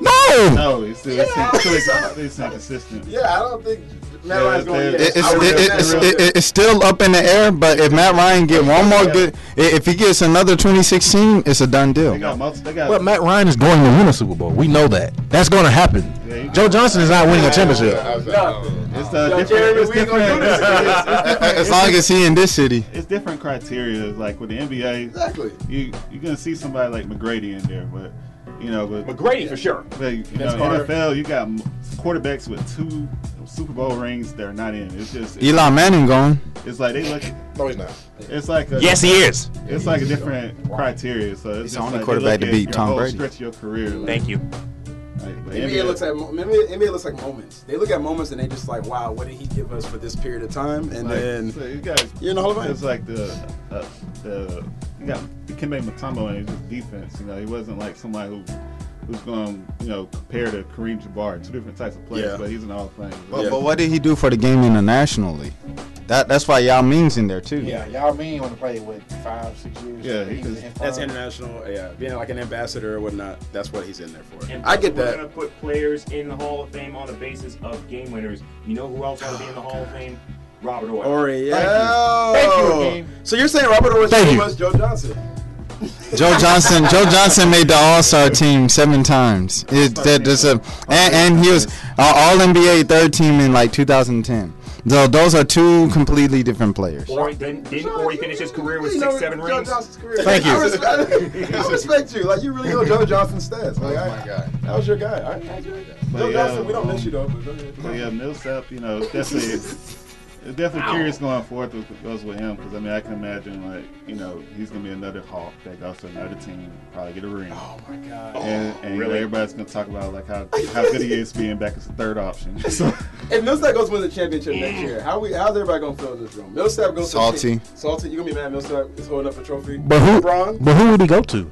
[SPEAKER 4] No.
[SPEAKER 3] No, it's still, it's still, it's still, it's inconsistent.
[SPEAKER 1] Yeah, I don't think Matt Ryan's going. to
[SPEAKER 2] It- it's, it, it, it's, it, it- it's still up in the air, but if Matt Ryan get one more good, if he gets another 2016, it's a done deal.
[SPEAKER 3] They got most, they got
[SPEAKER 4] Well, Matt Ryan is going to win a Super Bowl. We know that. That's going to happen. Joe Johnson is not winning a championship.
[SPEAKER 3] It's uh,
[SPEAKER 1] Yo,
[SPEAKER 3] different.
[SPEAKER 1] Jeremy,
[SPEAKER 3] it's different.
[SPEAKER 1] gonna
[SPEAKER 3] it's- it's different-
[SPEAKER 2] As long as he in this city.
[SPEAKER 3] it's different criteria. Like with the NBA,
[SPEAKER 1] Exactly.
[SPEAKER 3] You you're gonna see somebody like McGrady in there, but you know, but
[SPEAKER 1] McGrady for sure.
[SPEAKER 3] But you
[SPEAKER 1] Vince
[SPEAKER 3] know,
[SPEAKER 1] Carter.
[SPEAKER 3] NFL, you got quarterbacks with two Super Bowl rings they're not in. It's just it's,
[SPEAKER 2] Eli Manning gone.
[SPEAKER 3] It's like they look.
[SPEAKER 12] No, he's not.
[SPEAKER 3] It's like a,
[SPEAKER 4] Yes, he is.
[SPEAKER 3] It's like a different criteria. So it's
[SPEAKER 2] He's the only
[SPEAKER 3] like
[SPEAKER 2] quarterback to beat Tom Brady.
[SPEAKER 3] Stretch your career. Like,
[SPEAKER 5] Thank you.
[SPEAKER 3] Like, but
[SPEAKER 1] NBA looks at NBA, NBA looks like moments. They look at moments and they just like, wow, what did he give us for this period of time? And
[SPEAKER 3] Like,
[SPEAKER 1] then
[SPEAKER 3] so you guys,
[SPEAKER 1] you're in the Hall of Fame.
[SPEAKER 3] It's like the uh, the you got Dikembe Mutombo and his defense. You know, he wasn't like somebody who who's going to you know compare to Kareem Jabbar, two different types of players.
[SPEAKER 2] Yeah.
[SPEAKER 3] But he's an Hall of Fame.
[SPEAKER 2] But, but what did he do for the game internationally? That that's why Yao Ming's in there too.
[SPEAKER 12] Yeah, y'all mean want to play with five, six years.
[SPEAKER 3] Yeah,
[SPEAKER 12] He's
[SPEAKER 3] because
[SPEAKER 12] in
[SPEAKER 1] that's international. Yeah, being like an ambassador or whatnot. That's what he's in there for.
[SPEAKER 5] And
[SPEAKER 1] I get that.
[SPEAKER 5] We're gonna put players in the Hall of Fame on the basis of game winners. You know who else ought to be in the Hall of Fame? Robert Horry.
[SPEAKER 1] Horry,
[SPEAKER 5] Thank
[SPEAKER 1] yeah.
[SPEAKER 5] you. Thank you,
[SPEAKER 1] So you're saying Robert Horry
[SPEAKER 2] Thank
[SPEAKER 1] is
[SPEAKER 2] you.
[SPEAKER 1] much Joe Johnson?
[SPEAKER 2] Joe Johnson. Joe Johnson made the All Star team seven times. It, that, that's a, and, and he was uh, All NBA third team in like 2010. So those are two completely different players.
[SPEAKER 5] Horry didn't, didn't Horry finish his career with
[SPEAKER 1] You
[SPEAKER 5] six,
[SPEAKER 1] know
[SPEAKER 5] seven
[SPEAKER 1] Joe
[SPEAKER 5] rings?
[SPEAKER 1] Johnson's career.
[SPEAKER 2] Thank you.
[SPEAKER 1] I respect, I respect you. Like you really know Joe Johnson's stats. Like, oh my god, that was your guy. All right, that was your Joe
[SPEAKER 3] yeah,
[SPEAKER 1] Johnson, we don't
[SPEAKER 3] um,
[SPEAKER 1] miss you though. But go.
[SPEAKER 3] But yeah, Millsap, you know, definitely, it's definitely curious going forward with what goes with him because I mean I can imagine like you know he's gonna be another Hawk that goes to another team, probably get a ring. Oh
[SPEAKER 1] my god.
[SPEAKER 3] Oh, and, and
[SPEAKER 1] really?
[SPEAKER 3] everybody's gonna talk about like how, how good he is being back as a third option. So
[SPEAKER 1] If Millsap goes win the championship next year, how we how's everybody gonna feel in this room? Millsap goes
[SPEAKER 2] Salty.
[SPEAKER 1] To the team. Salty. You gonna be mad? Millsap is holding up a trophy.
[SPEAKER 4] But who?
[SPEAKER 1] LeBron.
[SPEAKER 4] But who would he go to?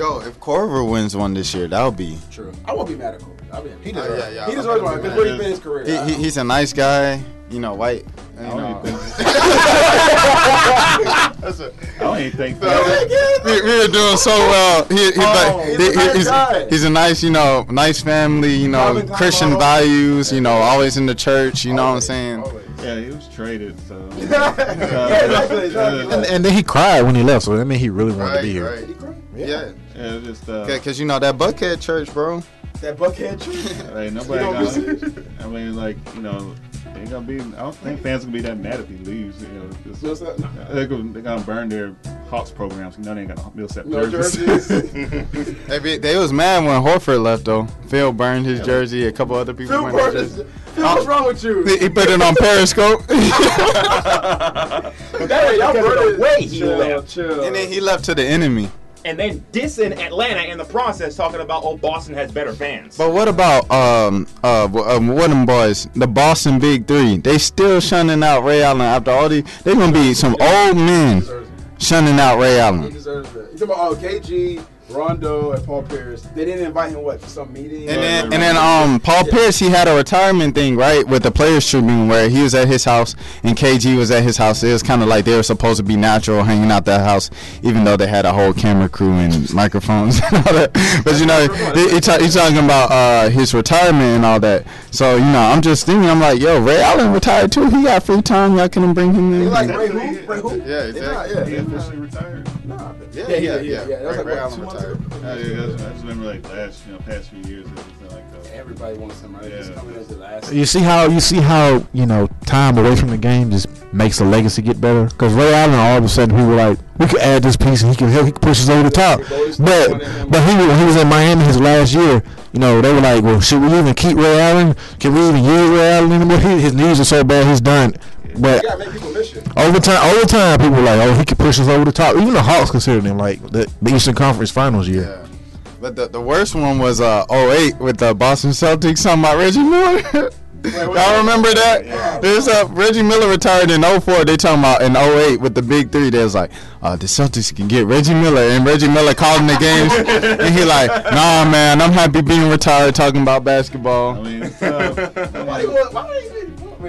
[SPEAKER 2] Yo, if Korver wins one this year, that would be.
[SPEAKER 1] True. I won't be mad at Kobe. I'll be. He
[SPEAKER 2] deserves-
[SPEAKER 1] deserves. yeah, yeah, he deserves one because where he been his career.
[SPEAKER 2] He, he, he's a nice guy. You know, white. You know.
[SPEAKER 3] I don't even think
[SPEAKER 2] we, we are doing so well. He, he,
[SPEAKER 3] Oh,
[SPEAKER 2] but
[SPEAKER 3] he's
[SPEAKER 2] he-
[SPEAKER 3] a nice
[SPEAKER 2] he's, he's a nice, you know, nice family. You know,
[SPEAKER 3] Calvin
[SPEAKER 2] Christian
[SPEAKER 3] model.
[SPEAKER 2] values. You know, always in the church. You know what I'm saying?
[SPEAKER 3] yeah, he was traded. So
[SPEAKER 1] exactly, exactly.
[SPEAKER 4] And, and then he cried when he left, so that meant he really wanted to be here.
[SPEAKER 2] He Yeah.
[SPEAKER 3] Yeah, it's just uh,
[SPEAKER 2] Cause you know that Buckhead church, bro.
[SPEAKER 1] That Buckhead Church.
[SPEAKER 3] Hey, nobody
[SPEAKER 1] You don't
[SPEAKER 3] gonna, I mean, like you know, Ain't gonna be. I don't think fans gonna be that mad if he leaves. You know, just,
[SPEAKER 1] What's that?
[SPEAKER 3] they're, gonna, they're gonna burn their Hawks programs. You know they ain't got Millsap
[SPEAKER 1] No
[SPEAKER 3] jerseys.
[SPEAKER 1] jerseys.
[SPEAKER 2] They, they was mad when Horford left though. Phil burned his jersey. A couple other people
[SPEAKER 1] Phil
[SPEAKER 2] burned
[SPEAKER 1] his-
[SPEAKER 2] jersey.
[SPEAKER 1] Phil, what's wrong with you?
[SPEAKER 2] He, he put it on Periscope.
[SPEAKER 1] That,
[SPEAKER 19] way, y'all
[SPEAKER 1] burned
[SPEAKER 19] the
[SPEAKER 1] it.
[SPEAKER 19] way he
[SPEAKER 1] Chill,
[SPEAKER 19] left.
[SPEAKER 1] Chill.
[SPEAKER 2] and then he left to the enemy.
[SPEAKER 19] And then dissing Atlanta in the process, talking about oh Boston has better fans.
[SPEAKER 2] But what about um uh um, what them boys? The Boston Big Three. They still shunning out Ray Allen after all these. They gonna be some old men shunning out Ray Allen.
[SPEAKER 1] He
[SPEAKER 2] Allen.
[SPEAKER 1] deserves that. You talking about oh, KG, Rondo, and Paul Pierce? They didn't invite him what to some meeting?
[SPEAKER 2] And then, and then um Paul Pierce he had a retirement thing right with the Players Tribune where he was at his house and KG was at his house. It was kind of like they were supposed to be natural hanging out that house, even though they had a whole camera crew and microphones and all that. But you know he, he, ta- he talking about uh, his retirement and all that. So you know I'm just thinking I'm like yo Ray Allen retired too. He got free time. Y'all can bring him in.
[SPEAKER 1] He like Ray who? Ray who?
[SPEAKER 2] Yeah,
[SPEAKER 1] exactly.
[SPEAKER 3] He officially retired.
[SPEAKER 1] Nah,
[SPEAKER 2] Yeah,
[SPEAKER 1] yeah,
[SPEAKER 2] yeah,
[SPEAKER 1] yeah,
[SPEAKER 2] yeah.
[SPEAKER 1] yeah. That was
[SPEAKER 2] Ray-
[SPEAKER 1] like
[SPEAKER 2] Ray
[SPEAKER 1] what,
[SPEAKER 2] Allen
[SPEAKER 1] two months
[SPEAKER 2] retired.
[SPEAKER 1] ago?
[SPEAKER 3] Oh, yeah, that's, I just remember like last, you know, past few years, it was like that.
[SPEAKER 1] Everybody wants somebody
[SPEAKER 3] Yeah.
[SPEAKER 1] just coming as the last.
[SPEAKER 4] You see how you see how you know time away from the game just makes the legacy get better. Because Ray Allen, all of a sudden, we were like, we could add this piece and he can help. He can push us over the top. But but he when he was in Miami his last year, you know, they were like, well, should we even keep Ray Allen? Can we even use Ray Allen anymore? He, his knees are so bad, he's done. But
[SPEAKER 1] You gotta make people miss you.
[SPEAKER 4] over time, over time, people were like, oh, he can push us over the top. Even the Hawks considered him like the, the Eastern Conference Finals year. Yeah.
[SPEAKER 2] But the, the worst one was uh 08 with the Boston Celtics talking about Reggie Miller. Y'all remember that? There's uh, Reggie Miller retired in 04. They talking about in 08 with the big three. They was like, uh, the Celtics can get Reggie Miller. And Reggie Miller calling the games. and he like, nah, man, I'm happy being retired talking about basketball.
[SPEAKER 3] I mean, it's,
[SPEAKER 1] Why you why would you even-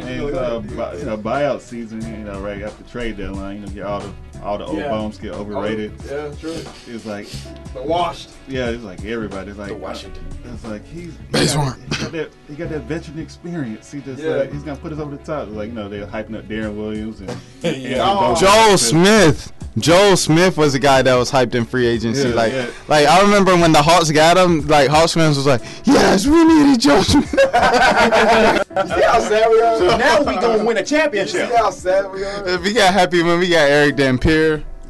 [SPEAKER 3] and, uh, you know, buyout season, you know, right after trade deadline, you know, get all the all the old
[SPEAKER 1] Yeah.
[SPEAKER 3] bones get overrated.
[SPEAKER 1] Yeah, true.
[SPEAKER 3] It's like
[SPEAKER 1] The washed.
[SPEAKER 3] Yeah, it's like everybody. It's like
[SPEAKER 1] The Washington.
[SPEAKER 3] It's like he's he
[SPEAKER 1] Base
[SPEAKER 3] got,
[SPEAKER 1] one.
[SPEAKER 3] he got that he got that veteran experience. He just
[SPEAKER 1] Yeah.
[SPEAKER 3] uh, he's gonna put us over the top. Like you know they're hyping up Deron Williams and
[SPEAKER 1] Yeah.
[SPEAKER 3] and
[SPEAKER 2] Joel Smith. Joel Smith was the guy that was hyped in free agency.
[SPEAKER 3] Yeah,
[SPEAKER 2] like,
[SPEAKER 3] yeah.
[SPEAKER 2] like I remember when the Hawks got him. Like Hawks fans was like, "Yes, we needed Joel Smith."
[SPEAKER 1] You see how sad we are?
[SPEAKER 19] Now we gonna win a
[SPEAKER 1] You see how sad we are?
[SPEAKER 2] we got happy when we got Erick Dampier.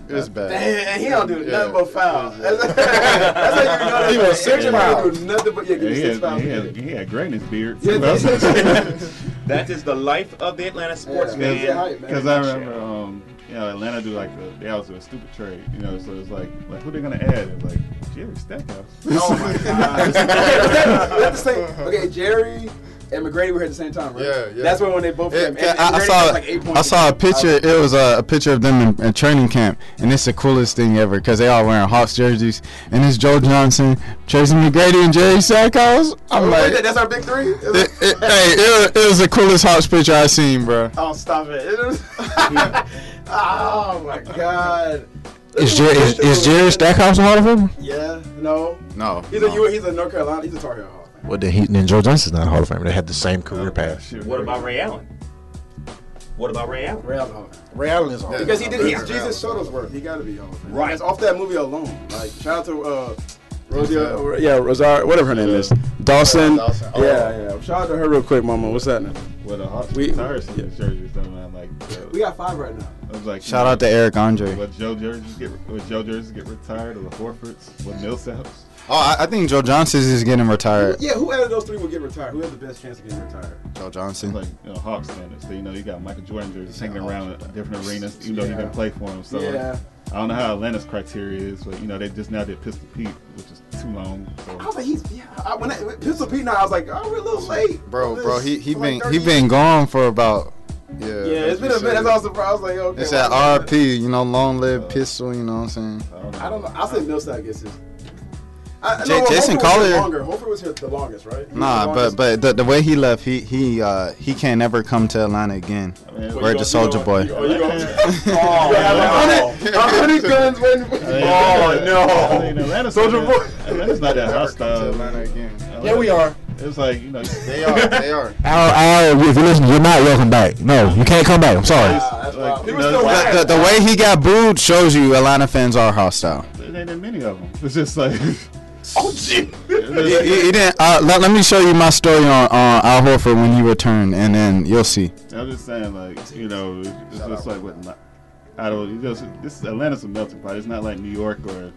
[SPEAKER 2] It's bad.
[SPEAKER 1] Damn, and he don't do nothing but foul. That's, that's how you know that
[SPEAKER 2] He was six
[SPEAKER 1] Eric
[SPEAKER 2] fouls.
[SPEAKER 1] don't do nothing but yeah, give
[SPEAKER 3] Yeah,
[SPEAKER 1] me
[SPEAKER 3] he,
[SPEAKER 1] six
[SPEAKER 3] had,
[SPEAKER 1] fouls.
[SPEAKER 3] he, had, he had gray in his beard.
[SPEAKER 1] Yeah,
[SPEAKER 19] That is the life of the Atlanta sports
[SPEAKER 1] Yeah,
[SPEAKER 19] fan.
[SPEAKER 1] man.
[SPEAKER 3] Because I remember, um, you know, Atlanta do like a, they always do a stupid trade, you know. So it's like, like who they gonna add? It's like Jerry Stackhouse.
[SPEAKER 1] Oh my god. okay, that's the same. Okay, Jerry and McGrady were here at the same time, right?
[SPEAKER 2] Yeah, yeah.
[SPEAKER 1] That's when when they both
[SPEAKER 2] Yeah,
[SPEAKER 1] And,
[SPEAKER 2] I,
[SPEAKER 1] and
[SPEAKER 2] I
[SPEAKER 1] McGrady
[SPEAKER 2] saw
[SPEAKER 1] like
[SPEAKER 2] I saw a picture. It was a, a picture of them in, in training camp, and it's the coolest thing ever because they all wearing Hawks jerseys, and it's Joe Johnson, Tracy McGrady, and Jerry Stackhouse. I'm
[SPEAKER 1] Oh,
[SPEAKER 2] like,
[SPEAKER 1] wait, that's our big three.
[SPEAKER 2] it, it, hey, it, was- it was the coolest Hawks picture I seen, bro.
[SPEAKER 1] Oh, stop it! It was- oh my god.
[SPEAKER 4] Is, Jer- is, is Jerry Stackhouse a Hall of Famer?
[SPEAKER 1] Yeah. No.
[SPEAKER 2] No.
[SPEAKER 1] He's a U- he's a North Carolina. He's a Tar Heel. Hall.
[SPEAKER 4] Well, then, he, then Joe Johnson's not a Hall of Famer. They had the same career path.
[SPEAKER 19] What about Ray Allen? What about Ray Allen?
[SPEAKER 1] Ray Allen Hall of
[SPEAKER 12] Ray Allen is Hall of
[SPEAKER 1] Because he did. He's
[SPEAKER 12] Yeah.
[SPEAKER 1] Jesus Shuttlesworth. He got to be Hall of Fame.
[SPEAKER 19] Right.
[SPEAKER 1] That's off that movie alone. Like shout out to uh, Rosia. Yeah, Rosario. Whatever her name is. Dawson.
[SPEAKER 2] Dawson.
[SPEAKER 1] Yeah, yeah. Shout out to her real quick, Mama. What's that? Now?
[SPEAKER 3] Well, the Hawks
[SPEAKER 1] We-
[SPEAKER 3] retired some of his jerseys, though, man. Like, uh,
[SPEAKER 1] We got five right now.
[SPEAKER 3] I was like,
[SPEAKER 2] Shout out to Eric Andre.
[SPEAKER 3] Would Joe jerseys get would Joe jerseys get retired or the Horfords? Would Millsaps?
[SPEAKER 2] Oh, I, I think Joe Johnson's is getting retired.
[SPEAKER 1] Yeah, who out of those three will get retired? Who has the best chance of getting retired?
[SPEAKER 2] Joe Johnson.
[SPEAKER 3] Like you know, Hawks standards. So, you know, you got Michael Jordan jerseys hanging around at different arenas, even though he didn't play for him. So
[SPEAKER 1] Yeah.
[SPEAKER 3] I don't know how Atlanta's criteria is, but you know, they just now did Pistol Pete, which is too long. So.
[SPEAKER 1] I was like, he's yeah. I, when I, Pistol Pete now, I was like, oh, we're a little late,
[SPEAKER 2] Bro, bro, he he
[SPEAKER 1] For like
[SPEAKER 2] been he been gone for about yeah.
[SPEAKER 1] Yeah, it's been a minute. That's all surprised. I was like, okay.
[SPEAKER 2] It's
[SPEAKER 1] why
[SPEAKER 2] that? RP, you know, long live pistol. You know what I'm saying?
[SPEAKER 1] I don't know. I'll say Millsap gets his. I,
[SPEAKER 2] J-
[SPEAKER 1] no,
[SPEAKER 2] Jason
[SPEAKER 1] Horford was here
[SPEAKER 2] Collier-
[SPEAKER 1] Longer. Horford was here the longest, right? He
[SPEAKER 2] Nah,
[SPEAKER 1] the
[SPEAKER 2] but but the, the way he left, he he uh he can't never come to Atlanta again.
[SPEAKER 3] mean,
[SPEAKER 2] Word the Soldier Boy.
[SPEAKER 1] Oh, you going? oh, a hundred, a hundred guns waiting for you. Oh
[SPEAKER 3] I mean,
[SPEAKER 1] no.
[SPEAKER 3] Atlanta's
[SPEAKER 1] Soldier
[SPEAKER 3] not
[SPEAKER 1] Boy.
[SPEAKER 3] that- Atlanta's not that hostile.
[SPEAKER 2] Atlanta again.
[SPEAKER 12] Yeah, we are.
[SPEAKER 3] It's like you know,
[SPEAKER 2] They are. They are.
[SPEAKER 4] Al, Al, if you listen, you're not welcome back. No, you can't come back. I'm sorry.
[SPEAKER 1] That's
[SPEAKER 3] like, you know,
[SPEAKER 2] The, the, the way he got booed shows you Atlanta fans are hostile.
[SPEAKER 3] there ain't that many of them. It's just like
[SPEAKER 19] Oh, gee.
[SPEAKER 2] He, he- he didn't. Uh, let, let me show you my story on uh, Al Horford when he returned, and then you'll see.
[SPEAKER 3] I'm just saying, like you know, it's just like what not- I don't. You just this Atlanta's a melting pot. It's not like New York or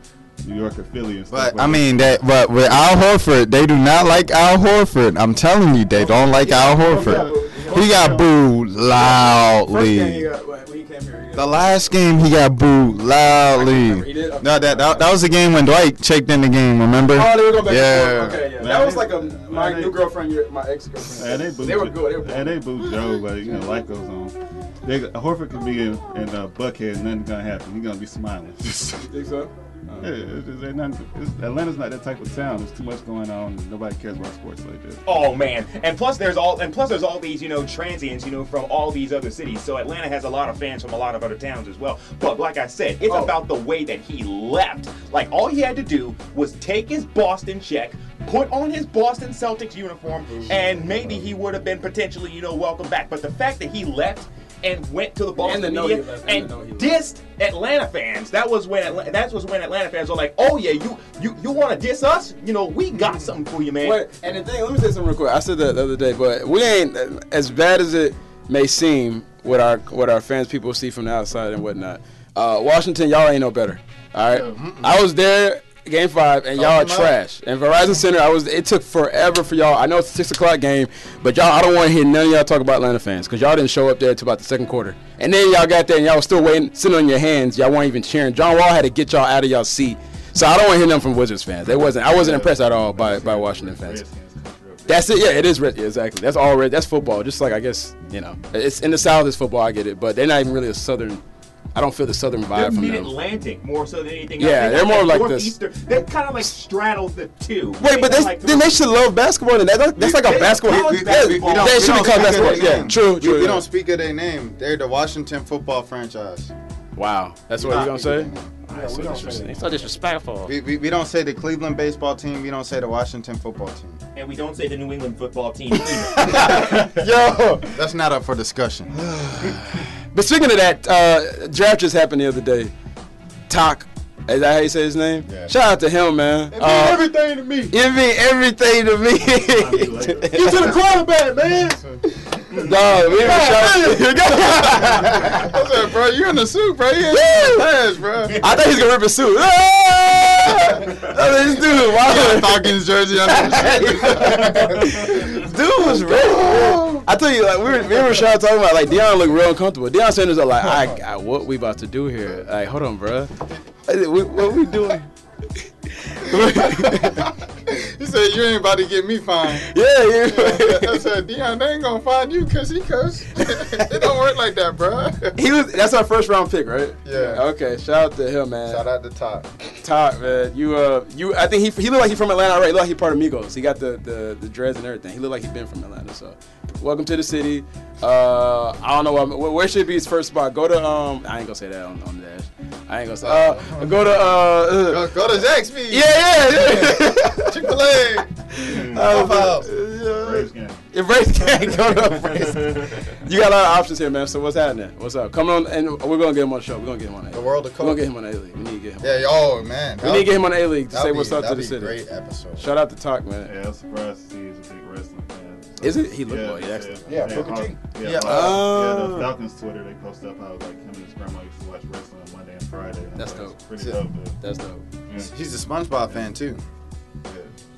[SPEAKER 3] New York or Philly and stuff.
[SPEAKER 2] But I mean that. But with Al Horford, they do not like Al Horford. I'm telling you, they don't like Al Horford. He got booed loudly. The last game he got booed loudly. No, that, that that was the game when Dwight checked in the game. Remember?
[SPEAKER 1] Oh, they were going back
[SPEAKER 2] yeah.
[SPEAKER 1] and forth. Okay, yeah. That was like a my new girlfriend, your- my ex girlfriend.
[SPEAKER 3] they.
[SPEAKER 1] They were good. They were
[SPEAKER 3] and they booed Joe, but you know, life goes on. They, Horford could be in, in uh, Buckhead, and nothing's gonna happen. He's gonna be smiling.
[SPEAKER 1] you Think so?
[SPEAKER 3] Yeah, it's nothing, it's, Atlanta's not that type of town. There's too much going on. Nobody cares about sports like this.
[SPEAKER 19] Oh man, and plus there's all and plus there's all these you know transients you know from all these other cities. So Atlanta has a lot of fans from a lot of other towns as well. But like I said, it's oh. about the way that he left. Like all he had to do was take his Boston check, put on his Boston Celtics uniform, mm-hmm. and maybe he would have been potentially you know welcome back. But the fact that he left. And went to the Boston
[SPEAKER 1] the
[SPEAKER 19] media
[SPEAKER 1] left,
[SPEAKER 19] and
[SPEAKER 1] and the note he
[SPEAKER 19] dissed Atlanta fans. That was when Atla- that was when Atlanta fans were like, "Oh yeah, you you you want to diss us? You know, we got something for you, man."
[SPEAKER 1] Wait, and the thing, let me say something real quick. I said that the other day, but we ain't as bad as it may seem. What our what our fans people see from the outside and whatnot. Uh, Washington, y'all ain't no better. All right, I was there. Game five, and y'all are trash. And Verizon Center, I was. It took forever for y'all. I know it's a six o'clock game, but y'all, I don't want to hear none of y'all talk about Atlanta fans because y'all didn't show up there until about the second quarter. And then y'all got there and y'all was still waiting, sitting on your hands. Y'all weren't even cheering. John Wall had to get y'all out of y'all seat. So I don't want to hear nothing from Wizards fans. They wasn't. I wasn't impressed at all by by Washington fans. That's it. Yeah, it is red. Yeah, exactly. That's all red. That's football. Just like I guess you know, it's in the South. It's football. I get it, but they're not even really a Southern. I don't feel the Southern
[SPEAKER 19] They're
[SPEAKER 1] vibe from them.
[SPEAKER 19] mid-Atlantic more so than anything
[SPEAKER 1] Yeah,
[SPEAKER 19] else.
[SPEAKER 1] they're more like this.
[SPEAKER 19] They kind of like straddle the two.
[SPEAKER 1] Wait, but
[SPEAKER 19] They
[SPEAKER 1] they,
[SPEAKER 19] like
[SPEAKER 1] then they should love basketball. And that, that's like a
[SPEAKER 19] They-
[SPEAKER 1] basketball.
[SPEAKER 19] college
[SPEAKER 1] yeah,
[SPEAKER 19] basketball.
[SPEAKER 2] We
[SPEAKER 1] they should
[SPEAKER 2] don't
[SPEAKER 1] be called basketball. Yeah, true,
[SPEAKER 2] We,
[SPEAKER 1] true.
[SPEAKER 2] we
[SPEAKER 1] yeah.
[SPEAKER 2] don't speak of their name. They're the Washington football franchise.
[SPEAKER 1] Wow, that's what you're gonna say? That's so
[SPEAKER 2] we don't
[SPEAKER 1] disres-
[SPEAKER 2] say that.
[SPEAKER 1] so disrespectful.
[SPEAKER 2] We, we, we don't say the Cleveland baseball team. We don't say the Washington football team.
[SPEAKER 19] And we don't say the New England football team.
[SPEAKER 1] Yo,
[SPEAKER 2] that's not up for discussion.
[SPEAKER 1] But speaking of that, uh, draft just happened the other day. Talk. Is that how you say his name?
[SPEAKER 2] Yeah.
[SPEAKER 1] Shout out to him, man.
[SPEAKER 2] It mean
[SPEAKER 1] Uh,
[SPEAKER 2] everything to me.
[SPEAKER 1] It mean everything to me.
[SPEAKER 2] Get to the quarterback, man.
[SPEAKER 1] Dog, we even shout-
[SPEAKER 2] What's up, bro? You in the suit, bro? You in the pass, bro.
[SPEAKER 1] I thought he was gonna rip his suit. Ah! this dude, why
[SPEAKER 2] Falcons jersey on.
[SPEAKER 1] Dude was ready. I tell you, like we were, me and Rashad talking about, like Deion looked real uncomfortable. Deion Sanders are like, I got what we about to do here. Like, hold on, bro. What we doing?
[SPEAKER 2] he said, "You ain't about to get me fined."
[SPEAKER 1] Yeah, yeah.
[SPEAKER 2] I said, "Deion, they ain't gonna find you because he cuss. it don't work like that, bro."
[SPEAKER 1] He was. That's our first round pick, right?
[SPEAKER 2] Yeah.
[SPEAKER 1] Okay. Shout out to him, man.
[SPEAKER 2] Shout out to Top.
[SPEAKER 1] Top, man. You, uh, you. I think he he looked like he from Atlanta, right? He looked like he part of Migos. He got the the, the dreads and everything. He looked like he been from Atlanta. So, welcome to the city. Uh, I don't know where, where should be his first spot. Go to um. I ain't gonna say that on, on the dash. I ain't gonna say. Uh, go to uh.
[SPEAKER 2] Go, go to Zaxby's.
[SPEAKER 1] Yeah, yeah, yeah.
[SPEAKER 2] Chick Fil A.
[SPEAKER 1] Uh,
[SPEAKER 2] Pop House.
[SPEAKER 3] Braves.
[SPEAKER 1] Embrace gang, go to Embrace. You got a lot of options here, man. So what's happening? What's up? Come on, and we're gonna get him on the show. We're gonna get him on A.
[SPEAKER 2] The world of
[SPEAKER 1] We're gonna get him on A League. We need to get him.
[SPEAKER 2] Yeah, oh man.
[SPEAKER 1] We need to get him on A League to say
[SPEAKER 2] That'd
[SPEAKER 1] what's up to the city.
[SPEAKER 2] Great episode.
[SPEAKER 1] Shout out to Takk, man.
[SPEAKER 3] Yeah, I'm surprised to see he's a big wrestling fan. So-
[SPEAKER 1] Is it? He look
[SPEAKER 3] yeah,
[SPEAKER 1] well, he actually-
[SPEAKER 2] Yeah,
[SPEAKER 3] yeah,
[SPEAKER 2] Booker T.
[SPEAKER 3] Yeah,
[SPEAKER 2] Yeah.
[SPEAKER 3] Hawk-
[SPEAKER 1] Oh.
[SPEAKER 3] yeah, uh, the Falcons Twitter they post up how like him and his grandma used to watch wrestling on Monday and Friday. and
[SPEAKER 1] That's dope.
[SPEAKER 3] Pretty
[SPEAKER 2] Yeah.
[SPEAKER 3] dope. Dude.
[SPEAKER 1] That's dope.
[SPEAKER 3] Yeah.
[SPEAKER 2] He's a SpongeBob fan too.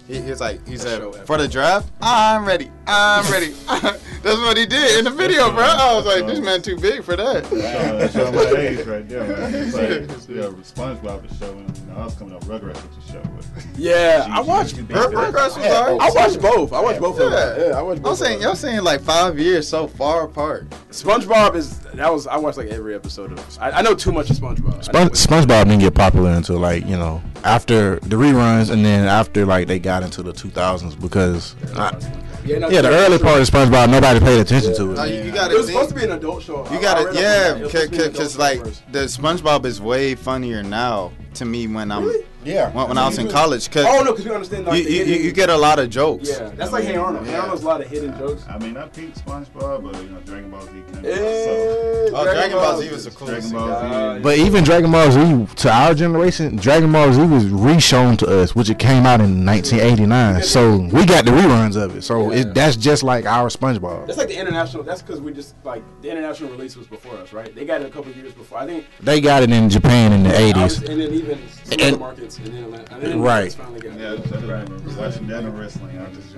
[SPEAKER 2] He, he was like, he said,
[SPEAKER 1] show
[SPEAKER 2] for the draft, I'm ready. I'm ready. That's what he did in the video, bro. I was like, this man too big for that.
[SPEAKER 3] That's all my age right there, man. It's like, yeah, SpongeBob was showing. You know, I was coming up Rugrats with the show. But
[SPEAKER 1] Yeah, I watched.
[SPEAKER 2] Rugrats was alright.
[SPEAKER 1] I watched both. I watched both of
[SPEAKER 2] Yeah.
[SPEAKER 1] them. Yeah, I watched both.
[SPEAKER 2] I'm saying, y'all saying like five years so far apart.
[SPEAKER 1] SpongeBob is that was I watched like every episode of. I, I know too much of SpongeBob.
[SPEAKER 4] Spon- SpongeBob didn't get popular until like you know after the reruns, and then after like they got into the 2000s because I-
[SPEAKER 1] Yeah, no,
[SPEAKER 4] yeah, the early part of SpongeBob nobody paid attention to
[SPEAKER 2] No,
[SPEAKER 4] it.
[SPEAKER 2] you, you
[SPEAKER 1] It
[SPEAKER 2] gotta
[SPEAKER 1] was
[SPEAKER 2] think.
[SPEAKER 1] supposed to be an adult show.
[SPEAKER 2] You got
[SPEAKER 1] I
[SPEAKER 2] it,
[SPEAKER 1] read up on
[SPEAKER 2] yeah,
[SPEAKER 1] that. It was supposed to be an
[SPEAKER 2] because like
[SPEAKER 1] first.
[SPEAKER 2] the SpongeBob is way funnier now to me when I'm Yeah. When, when I was in college, cause
[SPEAKER 1] Oh, no, 'cause we understand, like,
[SPEAKER 2] you,
[SPEAKER 1] the
[SPEAKER 2] you,
[SPEAKER 1] hidden-
[SPEAKER 2] you get a lot of jokes.
[SPEAKER 1] Yeah, that's like Hey Arnold. Hey Arnold's a lot of hidden jokes.
[SPEAKER 3] I mean, I peeped SpongeBob, but you know, Dragon Ball Z came
[SPEAKER 1] Yeah,
[SPEAKER 3] out. So.
[SPEAKER 1] Oh, Dragon Ball Z
[SPEAKER 2] was a cool.
[SPEAKER 3] Dragon Ball Z.
[SPEAKER 4] But even Dragon Ball Z to our generation, Dragon Ball Z was re-shown to us, which it came out in 1989. So we got the reruns of it. So it, that's just like our SpongeBob.
[SPEAKER 1] That's like the international. That's because we just like the international release was before us, right? They got it a couple years before. I think.
[SPEAKER 4] They got it in Japan in the 80s.
[SPEAKER 1] And then even some
[SPEAKER 4] And-
[SPEAKER 1] other markets, and then Atlanta. And then
[SPEAKER 4] Right.
[SPEAKER 1] finally got it.
[SPEAKER 3] Yeah, I just watching that in wrestling. I just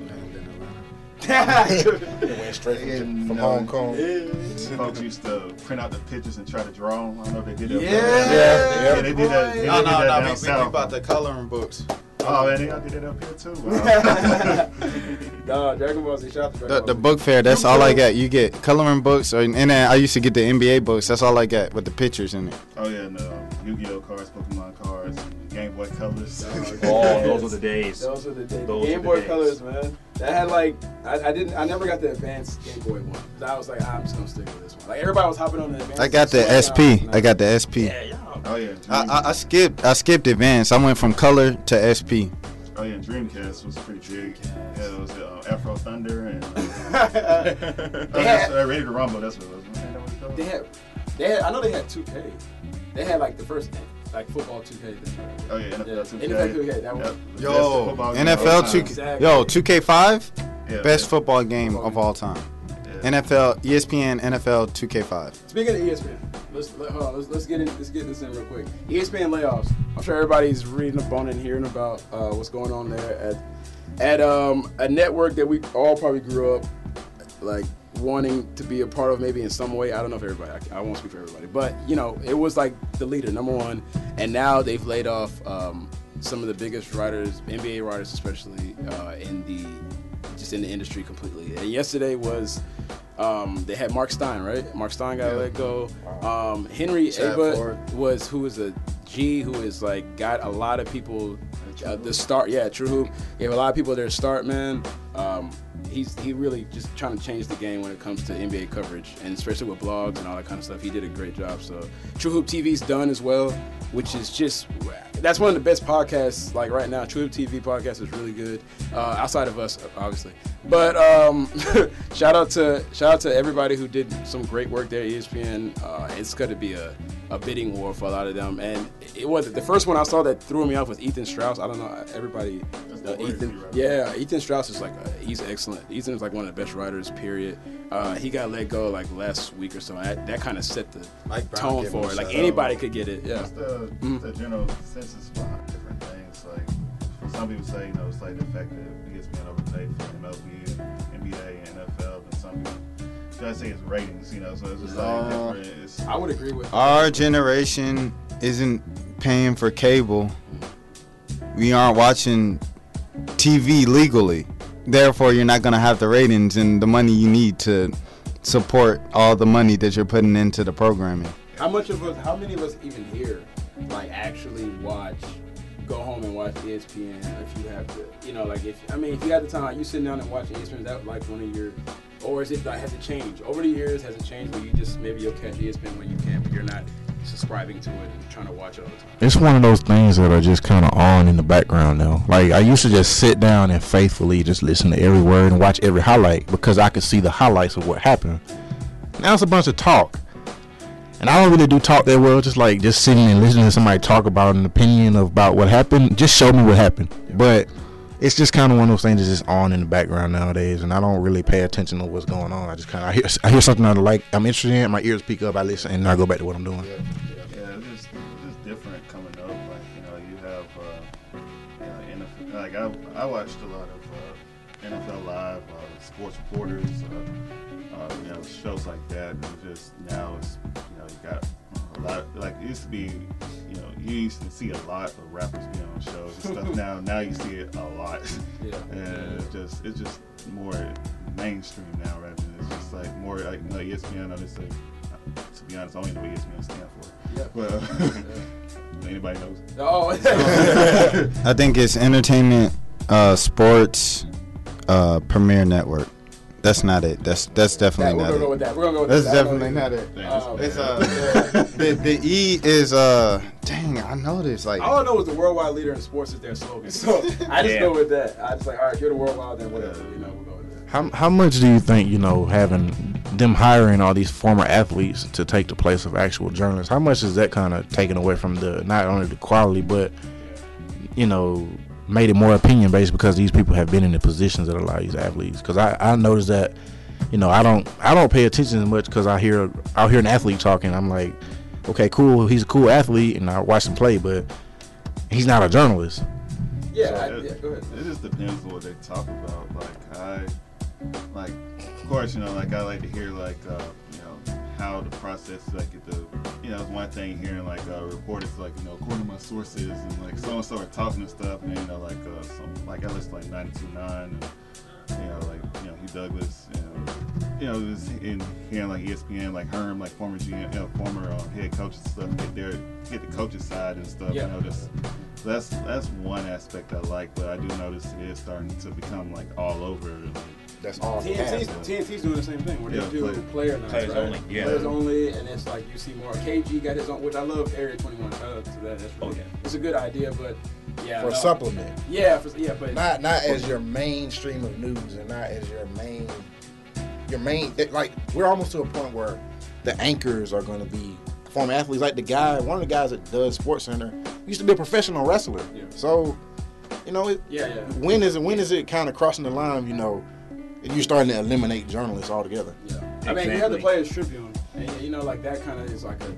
[SPEAKER 15] Went straight from,
[SPEAKER 3] And,
[SPEAKER 15] from Hong
[SPEAKER 3] know,
[SPEAKER 15] Kong.
[SPEAKER 3] Folks used to print out the pictures and try to draw them. I don't know if they did that.
[SPEAKER 2] Yeah.
[SPEAKER 3] yeah,
[SPEAKER 2] Yeah,
[SPEAKER 3] they did that. They
[SPEAKER 2] No,
[SPEAKER 3] did
[SPEAKER 2] no,
[SPEAKER 3] that
[SPEAKER 2] no.
[SPEAKER 3] down
[SPEAKER 2] We, we, we
[SPEAKER 3] south.
[SPEAKER 2] bought the coloring books.
[SPEAKER 3] Oh, man, they all did that up here too. Wow.
[SPEAKER 1] Nah, Dragon Ball Z. Shout out to Dragon
[SPEAKER 2] The, the book fair, that's all I got. You get coloring books, or, and then I used to get the NBA books. That's all I got with the pictures in it.
[SPEAKER 3] oh yeah, and uh, Yu-Gi-Oh cards, Pokemon cards, Game Boy Colors.
[SPEAKER 5] Oh, those were the days.
[SPEAKER 1] Those were the days.
[SPEAKER 5] Those
[SPEAKER 1] Game Boy
[SPEAKER 5] days.
[SPEAKER 1] Colors, man. That had like I, I didn't I never got the advanced Game Boy one. I was like I'm just gonna stick with this one. Like everybody was hopping on the advanced.
[SPEAKER 2] I got the
[SPEAKER 1] so,
[SPEAKER 2] SP.
[SPEAKER 1] nah,
[SPEAKER 2] I got the SP.
[SPEAKER 3] Oh yeah,
[SPEAKER 2] I, I, I skipped. I skipped advanced. I went from color to SP.
[SPEAKER 3] Oh yeah, Dreamcast was pretty big. Yeah, it was uh, Afro Thunder and uh, oh, that's, uh, Ready to Rumble. That's what it was. Wasn't that what it called?
[SPEAKER 1] They had they had I know they had 2K. They had like the first like football 2K thing.
[SPEAKER 3] Oh yeah, NFL 2K.
[SPEAKER 1] NFL 2K. That was
[SPEAKER 3] Yep. The best
[SPEAKER 2] Yo,
[SPEAKER 3] football game of all
[SPEAKER 2] NFL
[SPEAKER 3] time.
[SPEAKER 2] two.
[SPEAKER 1] Exactly.
[SPEAKER 2] Yo, 2K5,
[SPEAKER 3] Yeah,
[SPEAKER 2] best
[SPEAKER 3] yeah.
[SPEAKER 2] football game of all time. NFL, ESPN, NFL 2K5.
[SPEAKER 1] Speaking of ESPN, let's let, hold on, let's let's get in, let's get this in real quick. ESPN layoffs. I'm sure everybody's reading up on and hearing about uh, what's going on there at at um, a network that we all probably grew up like wanting to be a part of, maybe in some way. I don't know if everybody. I, I won't speak for everybody, but you know, it was like the leader, number one, and now they've laid off um, some of the biggest writers, NBA writers especially, uh, in the just in the industry completely. And yesterday was um, they had Mark Stein, right? Mark Stein got let go. Um, Henry
[SPEAKER 2] Abbott
[SPEAKER 1] was who is a G who is like got a lot of people uh, the start. Yeah, True Hoop gave a lot of people their start, man. Um, he's he really just trying to change the game when it comes to NBA coverage, and especially with blogs and all that kind of stuff. He did a great job. So True Hoop TV's done as well, which is just that's one of the best podcasts like right now. True Hoop TV podcast is really good. Uh, outside of us, obviously, but um, shout out to shout out to everybody who did some great work there ESPN. Uh, it's going to be a, a bidding war for a lot of them, and it was the first one I saw that threw me off was Ethan Strauss. I don't know everybody. Uh, Ethan, yeah, Ethan Strauss is like uh he's excellent. Ethan is like one of the best writers. Period. Uh, he got let go like last week or so. That, that kind of set the
[SPEAKER 2] Mike
[SPEAKER 1] tone for it. Like anybody
[SPEAKER 2] out.
[SPEAKER 1] could get it. Yeah.
[SPEAKER 3] What's the,
[SPEAKER 1] Mhm.
[SPEAKER 3] the general consensus behind different things? Like some people say, you know, it's like the fact that it gets being overpaid for MLB NBA and NFL, and some people try to say it's ratings. You know, so it's just like
[SPEAKER 2] Uh,
[SPEAKER 3] different. It's,
[SPEAKER 1] I would agree with
[SPEAKER 2] Our generation isn't paying for cable. We aren't watching TV legally. Therefore, you're not going to have the ratings and the money you need to support all the money that you're putting into the programming.
[SPEAKER 1] How much of us? How many of us even here, like actually watch, go home and watch ESPN? If you have to, you know, like if I mean, if you have the time, you sit down and watch ESPN. Is that like one of your, or is it has it changed over the years? Has it changed where you just maybe you'll catch ESPN when you can, but you're not subscribing to it and trying to watch it all the time?
[SPEAKER 4] It's one of those things that are just kind of on in the background now. Like I used to just sit down and faithfully just listen to every word and watch every highlight because I could see the highlights of what happened. Now it's a bunch of talk. And I don't really do talk that well, just like just sitting and listening to somebody talk about an opinion about what happened. Just show me what happened. But it's just kind of one of those things that's just on in the background nowadays, and I don't really pay attention to what's going on. I just kind of I hear, I hear something I like, I'm interested in, my ears peak up, I listen, and I go back to what I'm doing.
[SPEAKER 3] Yeah, it's just, it's just different coming up. Like you know, you have uh, you know, NFL, like I, I watched a lot of uh, NFL Live, uh, sports reporters, uh, uh, you know, shows like that. And just now it's you know you got a lot. Like it used to be, you know, you used to see a lot of rappers being on shows and stuff. now now you see it a lot.
[SPEAKER 1] Yeah.
[SPEAKER 3] and it's just it's just more mainstream now rather than it's just like more like you know, ESPN. Obviously, to be honest, I don't even know what ESPN stand for.
[SPEAKER 1] Yeah.
[SPEAKER 3] But uh, anybody knows?
[SPEAKER 1] Oh.
[SPEAKER 2] I think it's entertainment, uh, sports, uh, Premier Network. That's not it. That's that's definitely not
[SPEAKER 1] That- we're
[SPEAKER 2] not
[SPEAKER 1] gonna
[SPEAKER 2] it.
[SPEAKER 1] go with that. We're gonna go with
[SPEAKER 2] that's
[SPEAKER 1] that. I know
[SPEAKER 2] definitely not it.
[SPEAKER 1] Um,
[SPEAKER 2] It's uh, the, the E is uh, dang, I know this. Like,
[SPEAKER 1] All I know is the worldwide leader in sports is their slogan. So I just
[SPEAKER 2] Yeah.
[SPEAKER 1] go with that. I just like, all right, you're the worldwide, then whatever. You know, we'll go with that.
[SPEAKER 4] How how much do you think you know having them hiring all these former athletes to take the place of actual journalists? How much is that kind of taken away from the not only the quality but you know made it more opinion based because these people have been in the positions that allow these athletes? Because I I noticed that you know I don't I don't pay attention as much because I hear I'll hear an athlete talking I'm like okay cool he's a cool athlete and I watch him play but he's not a journalist.
[SPEAKER 1] Yeah,
[SPEAKER 3] So
[SPEAKER 1] I,
[SPEAKER 3] it,
[SPEAKER 1] yeah, go ahead.
[SPEAKER 3] It just depends on what they talk about. Like I, like of course you know like I like to hear like uh, you know how the process like at the you know it's one thing hearing like uh, reporters like you know according to my sources and like so and so are talking and stuff and then, you know like uh, some like I listen like 92.9 and you know like you know Hugh Douglas you know you know just in hearing like ESPN like Herm like former GM you know, former uh, head coaches and stuff get their get the coaches side and stuff
[SPEAKER 1] Yeah.
[SPEAKER 3] you know just that's that's one aspect I like, but I do notice it is starting to become like all over.
[SPEAKER 20] That's
[SPEAKER 3] all.
[SPEAKER 1] TNT's, TNT's doing the same thing where they
[SPEAKER 3] Yeah,
[SPEAKER 1] do
[SPEAKER 3] player-
[SPEAKER 1] player nights,
[SPEAKER 3] players
[SPEAKER 1] right?
[SPEAKER 3] only, yeah.
[SPEAKER 1] Players only, and it's like you see more. KG got his own, which I love. Area 21. Shout out to that. That's oh, really, it's a good idea, but yeah,
[SPEAKER 21] For
[SPEAKER 1] no.
[SPEAKER 21] supplement.
[SPEAKER 1] Yeah, for, yeah, but
[SPEAKER 21] not not as your mainstream of news and not as your main your main it- like we're almost to a point where the anchors are going to be former athletes like the guy one of the guys that does sports center used to be a professional wrestler so you know it
[SPEAKER 1] Yeah, yeah.
[SPEAKER 21] when is it when is it kind of crossing the line you know and you're starting to eliminate journalists altogether
[SPEAKER 1] Yeah. I mean, you have the Players Tribune, and you know, like that kind of is like a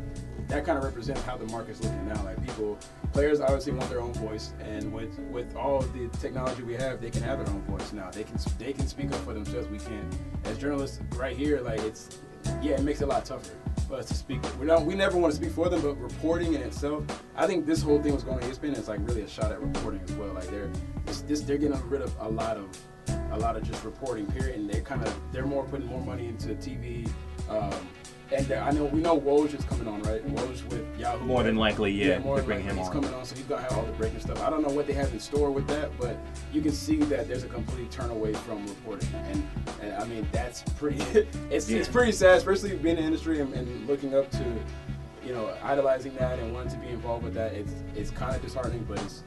[SPEAKER 1] that kind of represents how the market's looking now. Like people, players obviously want their own voice, and with with all the technology we have, they can have their own voice now. They can they can speak up for themselves. We can't. As journalists, right here, like it's yeah, it makes it a lot tougher for us to speak. We don't we never want to speak for them, but reporting in itself, I think this whole thing was going to ESPN is like really a shot at reporting as well. Like they're this, this they're getting rid of a lot of a lot of just reporting period and they're kind of they're more putting more money into tv um, and I know we know Woj is coming on, right? Woj with Yahoo.
[SPEAKER 19] More than likely, yeah,
[SPEAKER 1] more than
[SPEAKER 19] bring
[SPEAKER 1] likely he's
[SPEAKER 19] on.
[SPEAKER 1] coming on, so he's gonna have all the breaking stuff. I don't know what they have in store with that, but you can see that there's a complete turn away from reporting, and, and I mean that's pretty. it's it's pretty sad, especially being in the industry and, and looking up to, you know, idolizing that and wanting to be involved with that. It's it's kind of disheartening, but it's.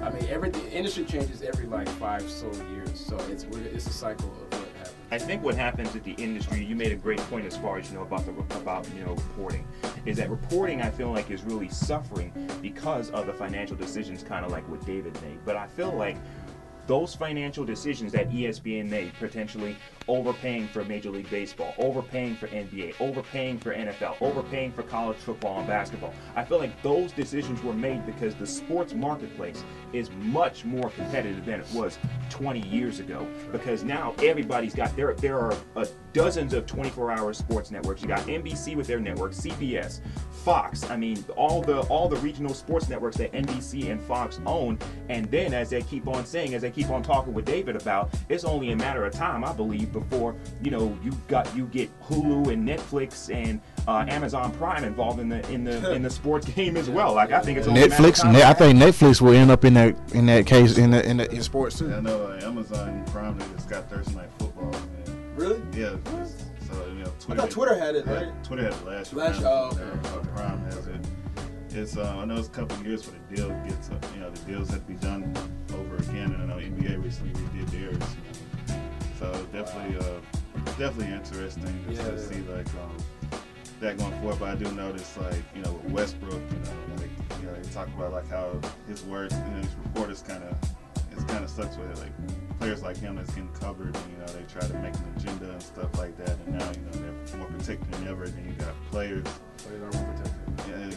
[SPEAKER 1] I mean, every industry changes every like five so years, so it's it's a cycle of what happens.
[SPEAKER 19] I think what happens with the industry, you made a great point as far as you know about the about you know reporting, is that reporting I feel like is really suffering because of the financial decisions, kind of like what David made. But I feel like those financial decisions that ESPN made, potentially overpaying for Major League Baseball, overpaying for NBA, overpaying for NFL, overpaying for college football and basketball. I feel like those decisions were made because the sports marketplace is much more competitive than it was 20 years ago. Because now everybody's got there. There are dozens of 24-hour sports networks. You got NBC with their network, CBS, Fox. I mean, all the all the regional sports networks that NBC and Fox own. And then, as they keep on saying, as they keep on talking with David about, it's only a matter of time, I believe, before you know you got you get Hulu and Netflix and uh, Amazon Prime involved in the in the in the sports game as well. Like I think it's only a matter of
[SPEAKER 4] Netflix,
[SPEAKER 19] time.
[SPEAKER 4] Ne- I think Netflix will end up in that in that case in the, in, the, in sports too.
[SPEAKER 3] Yeah, I know uh, Amazon Prime they just got Thursday Night Football. And,
[SPEAKER 1] Really?
[SPEAKER 3] Yeah. it's- So you know, Twitter.
[SPEAKER 1] thought Twitter had it,
[SPEAKER 3] yeah,
[SPEAKER 1] right?
[SPEAKER 3] Twitter had it last year.
[SPEAKER 1] Last-
[SPEAKER 3] Prime-
[SPEAKER 1] oh, okay.
[SPEAKER 3] uh, Prime has it. It's uh, I know it's a couple of years for the deal gets uh, you know the deals have to be done and I know NBA recently redid theirs. So definitely, uh, definitely interesting just
[SPEAKER 1] Yeah.
[SPEAKER 3] to see like um, that going forward. But I do notice like you know with Westbrook, you know like you know they talk about like how his words, you know, his reporters kind of it kind of sucks with it. Like players like him that's getting covered, and, you know they try to make an agenda and stuff like that. And now you know they're more protected than ever. And then you got players.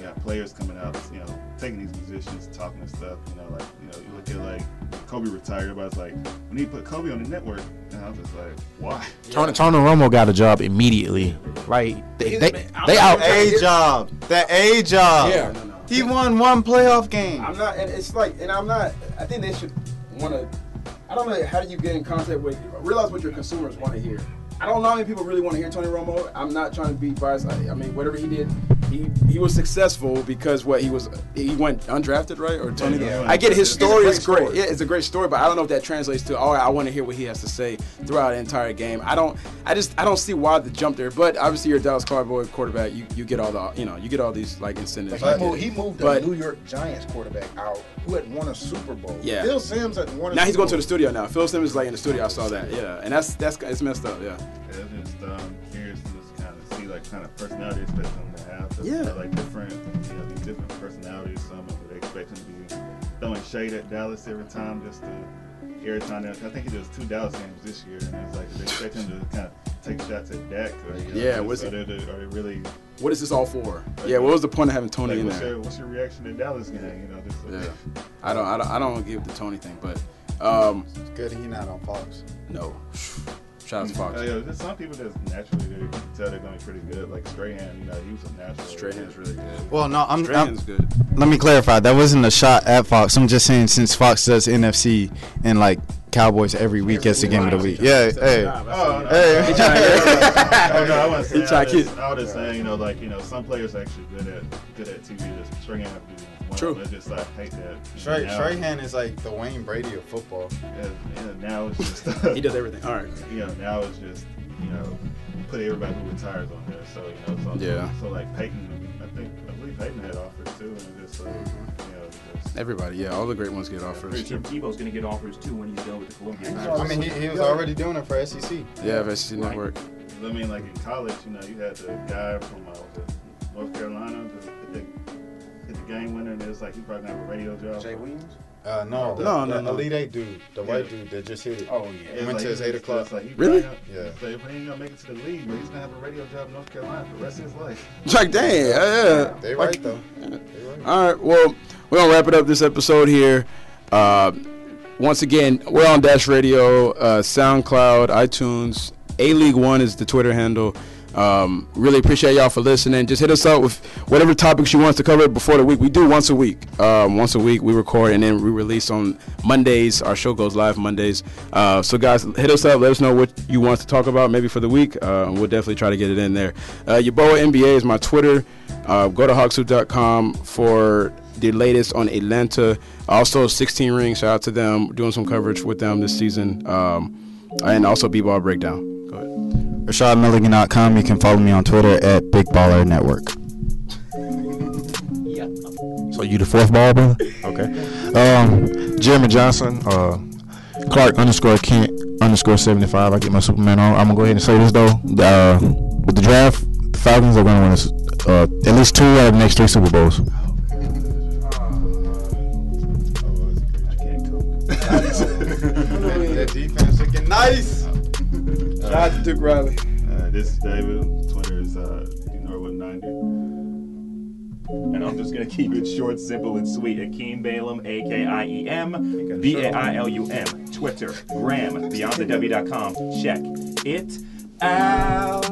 [SPEAKER 3] Got players coming out, you know, taking these positions, talking and stuff. You know, like you know, you look at like Kobe retired. but Everybody's like, we need to put Kobe on the network, and I was just like, why?
[SPEAKER 4] Tony, Tony Romo got a job immediately. Like they they, they out.
[SPEAKER 2] A job. That A job.
[SPEAKER 1] Yeah. No, no.
[SPEAKER 2] He won one playoff game.
[SPEAKER 1] I'm not, and it's like, and I'm not. I think they should want to. I don't know how do you get in contact with realize what your consumers want to hear. I don't know how many people really want to hear Tony Romo. I'm not trying to be biased. I, I mean, whatever he did, he he was successful because what he was he went undrafted right or Tony.
[SPEAKER 2] Yeah, yeah.
[SPEAKER 1] I get his story
[SPEAKER 2] great
[SPEAKER 1] is great.
[SPEAKER 2] story.
[SPEAKER 1] Yeah, it's a great story, but I don't know if that translates to. Oh, I want to hear what he has to say throughout the entire game. I don't. I just I don't see why the jump there. But obviously, you're a Dallas Cowboy quarterback. You you get all the you know you get all these like incentives.
[SPEAKER 22] Like he, moved, he moved
[SPEAKER 1] but
[SPEAKER 22] the New York Giants quarterback out who had won a Super Bowl.
[SPEAKER 1] Yeah.
[SPEAKER 22] Phil Simms had won a
[SPEAKER 1] now he's
[SPEAKER 22] Super
[SPEAKER 1] going to the studio now. Phil Simmons is like in the studio. I saw that. Yeah, and that's that's it's messed up. Yeah.
[SPEAKER 3] Yeah, like kind of personality expect them to have. 'Cause,
[SPEAKER 1] Yeah.
[SPEAKER 3] like different, you know, these different personalities. Some of it they expect him to be throwing shade at Dallas every time just to irritate them. I think he does two Dallas games this year, and it's like they expect him to kind of take shots at Dak. Or, you know,
[SPEAKER 1] Yeah,
[SPEAKER 3] just-
[SPEAKER 1] what's
[SPEAKER 3] are
[SPEAKER 1] it-
[SPEAKER 3] they, are they really?
[SPEAKER 1] What is this all for? Yeah, what was the point of having Tony
[SPEAKER 3] like,
[SPEAKER 1] in
[SPEAKER 3] what's
[SPEAKER 1] there?
[SPEAKER 3] Your, what's your reaction to Dallas game? You know, just
[SPEAKER 1] Yeah, I don't, I don't, I don't give the Tony thing, but um,
[SPEAKER 2] It's good he not on Fox.
[SPEAKER 1] no. Shout out to Fox.
[SPEAKER 3] Uh, yeah, there's some people just naturally they can tell they're gonna be pretty good. Like Strahan, you know, he was a natural.
[SPEAKER 1] Strahan's really good.
[SPEAKER 2] Well, no, I'm.
[SPEAKER 1] Strahan's
[SPEAKER 2] I'm
[SPEAKER 1] good.
[SPEAKER 2] Let me clarify. That wasn't a shot at Fox. I'm just saying since Fox does NFC and like Cowboys every week as the game of the week. Yeah, hey,
[SPEAKER 3] Oh, no.
[SPEAKER 2] hey.
[SPEAKER 3] oh, I wasn't
[SPEAKER 1] He
[SPEAKER 3] saying. I
[SPEAKER 1] to
[SPEAKER 3] was,
[SPEAKER 1] kid-
[SPEAKER 3] I was just saying, you know, like you know, some players are actually good at good at TV. Just Strahan have to.
[SPEAKER 1] True.
[SPEAKER 3] They just like hate that. you
[SPEAKER 2] Stra- Strahan is like the Wayne Brady of football.
[SPEAKER 3] Yeah, yeah, now it's just
[SPEAKER 1] He does everything. All right.
[SPEAKER 3] You know, now it's just you know, put everybody who retires on there. So you know, so
[SPEAKER 1] Yeah.
[SPEAKER 3] So like Peyton, I think I believe Peyton had offers too, and it just uh,
[SPEAKER 1] Mm-hmm.
[SPEAKER 3] you know, just
[SPEAKER 1] Everybody, yeah, all the great ones get offers.
[SPEAKER 19] Tim Tebow's going to get offers too when he's done with the Columbia.
[SPEAKER 2] I mean, he, he was already doing it for SEC.
[SPEAKER 1] Yeah, SEC Network.
[SPEAKER 3] I mean, like in college, you know, you had the guy from uh, North Carolina that hit the, hit the game winner, and it's like he probably gonna have a radio job.
[SPEAKER 22] Jay Williams.
[SPEAKER 2] Uh, no, the,
[SPEAKER 1] No, no,
[SPEAKER 2] the
[SPEAKER 1] no.
[SPEAKER 2] Elite Eight dude, the
[SPEAKER 3] Yeah.
[SPEAKER 2] white dude that just hit it.
[SPEAKER 22] Oh yeah.
[SPEAKER 3] It's
[SPEAKER 2] went
[SPEAKER 3] like
[SPEAKER 2] to his eight o'clock.
[SPEAKER 3] Like he
[SPEAKER 1] Really?
[SPEAKER 3] probably gonna-
[SPEAKER 2] Yeah.
[SPEAKER 3] So if he ain't gonna make it to the league, but he's gonna have a radio job in North Carolina for the rest of his life.
[SPEAKER 1] It's like, dang, yeah, yeah.
[SPEAKER 2] They
[SPEAKER 1] Like-
[SPEAKER 2] right though. They right.
[SPEAKER 1] All right, well, we're gonna wrap it up this episode here. Uh, once again, we're on Dash Radio, uh, SoundCloud, iTunes. A League One is the Twitter handle. Um, really appreciate y'all for listening. Just hit us up with whatever topics you want us to cover before the week. We do once a week. Um, once a week we record and then we release on Mondays. Our show goes live Mondays. Uh, so guys, hit us up. Let us know what you want us to talk about maybe for the week. Uh, we'll definitely try to get it in there. Uh, Yaboa NBA is my Twitter. Uh, go to hawksuit.com for the latest on Atlanta. Also, 16 Rings. Shout out to them. Doing some coverage with them this season. Um, and also B-Ball Breakdown. Go ahead.
[SPEAKER 2] RashadMilligan.com. You can follow me on Twitter at Big Baller Network.
[SPEAKER 4] So you the fourth ball, brother? Okay. Um, Jeremy Johnson, uh, Clark underscore Kent underscore seventy five. I get my Superman on. I'm gonna go ahead and say this though. Uh, with the draft, the Falcons are gonna win this, uh, at least two out of the next three Super Bowls.
[SPEAKER 2] that defense looking nice.
[SPEAKER 1] Shout out to Duke Riley.
[SPEAKER 3] Uh, this is David. Twitter is uh, Norwood90.
[SPEAKER 19] And I'm just going to keep it short, simple, and sweet. Akiem Bailum, A K I E M B A I L U M. Twitter, Gram, BeyondTheW.com. Check it out.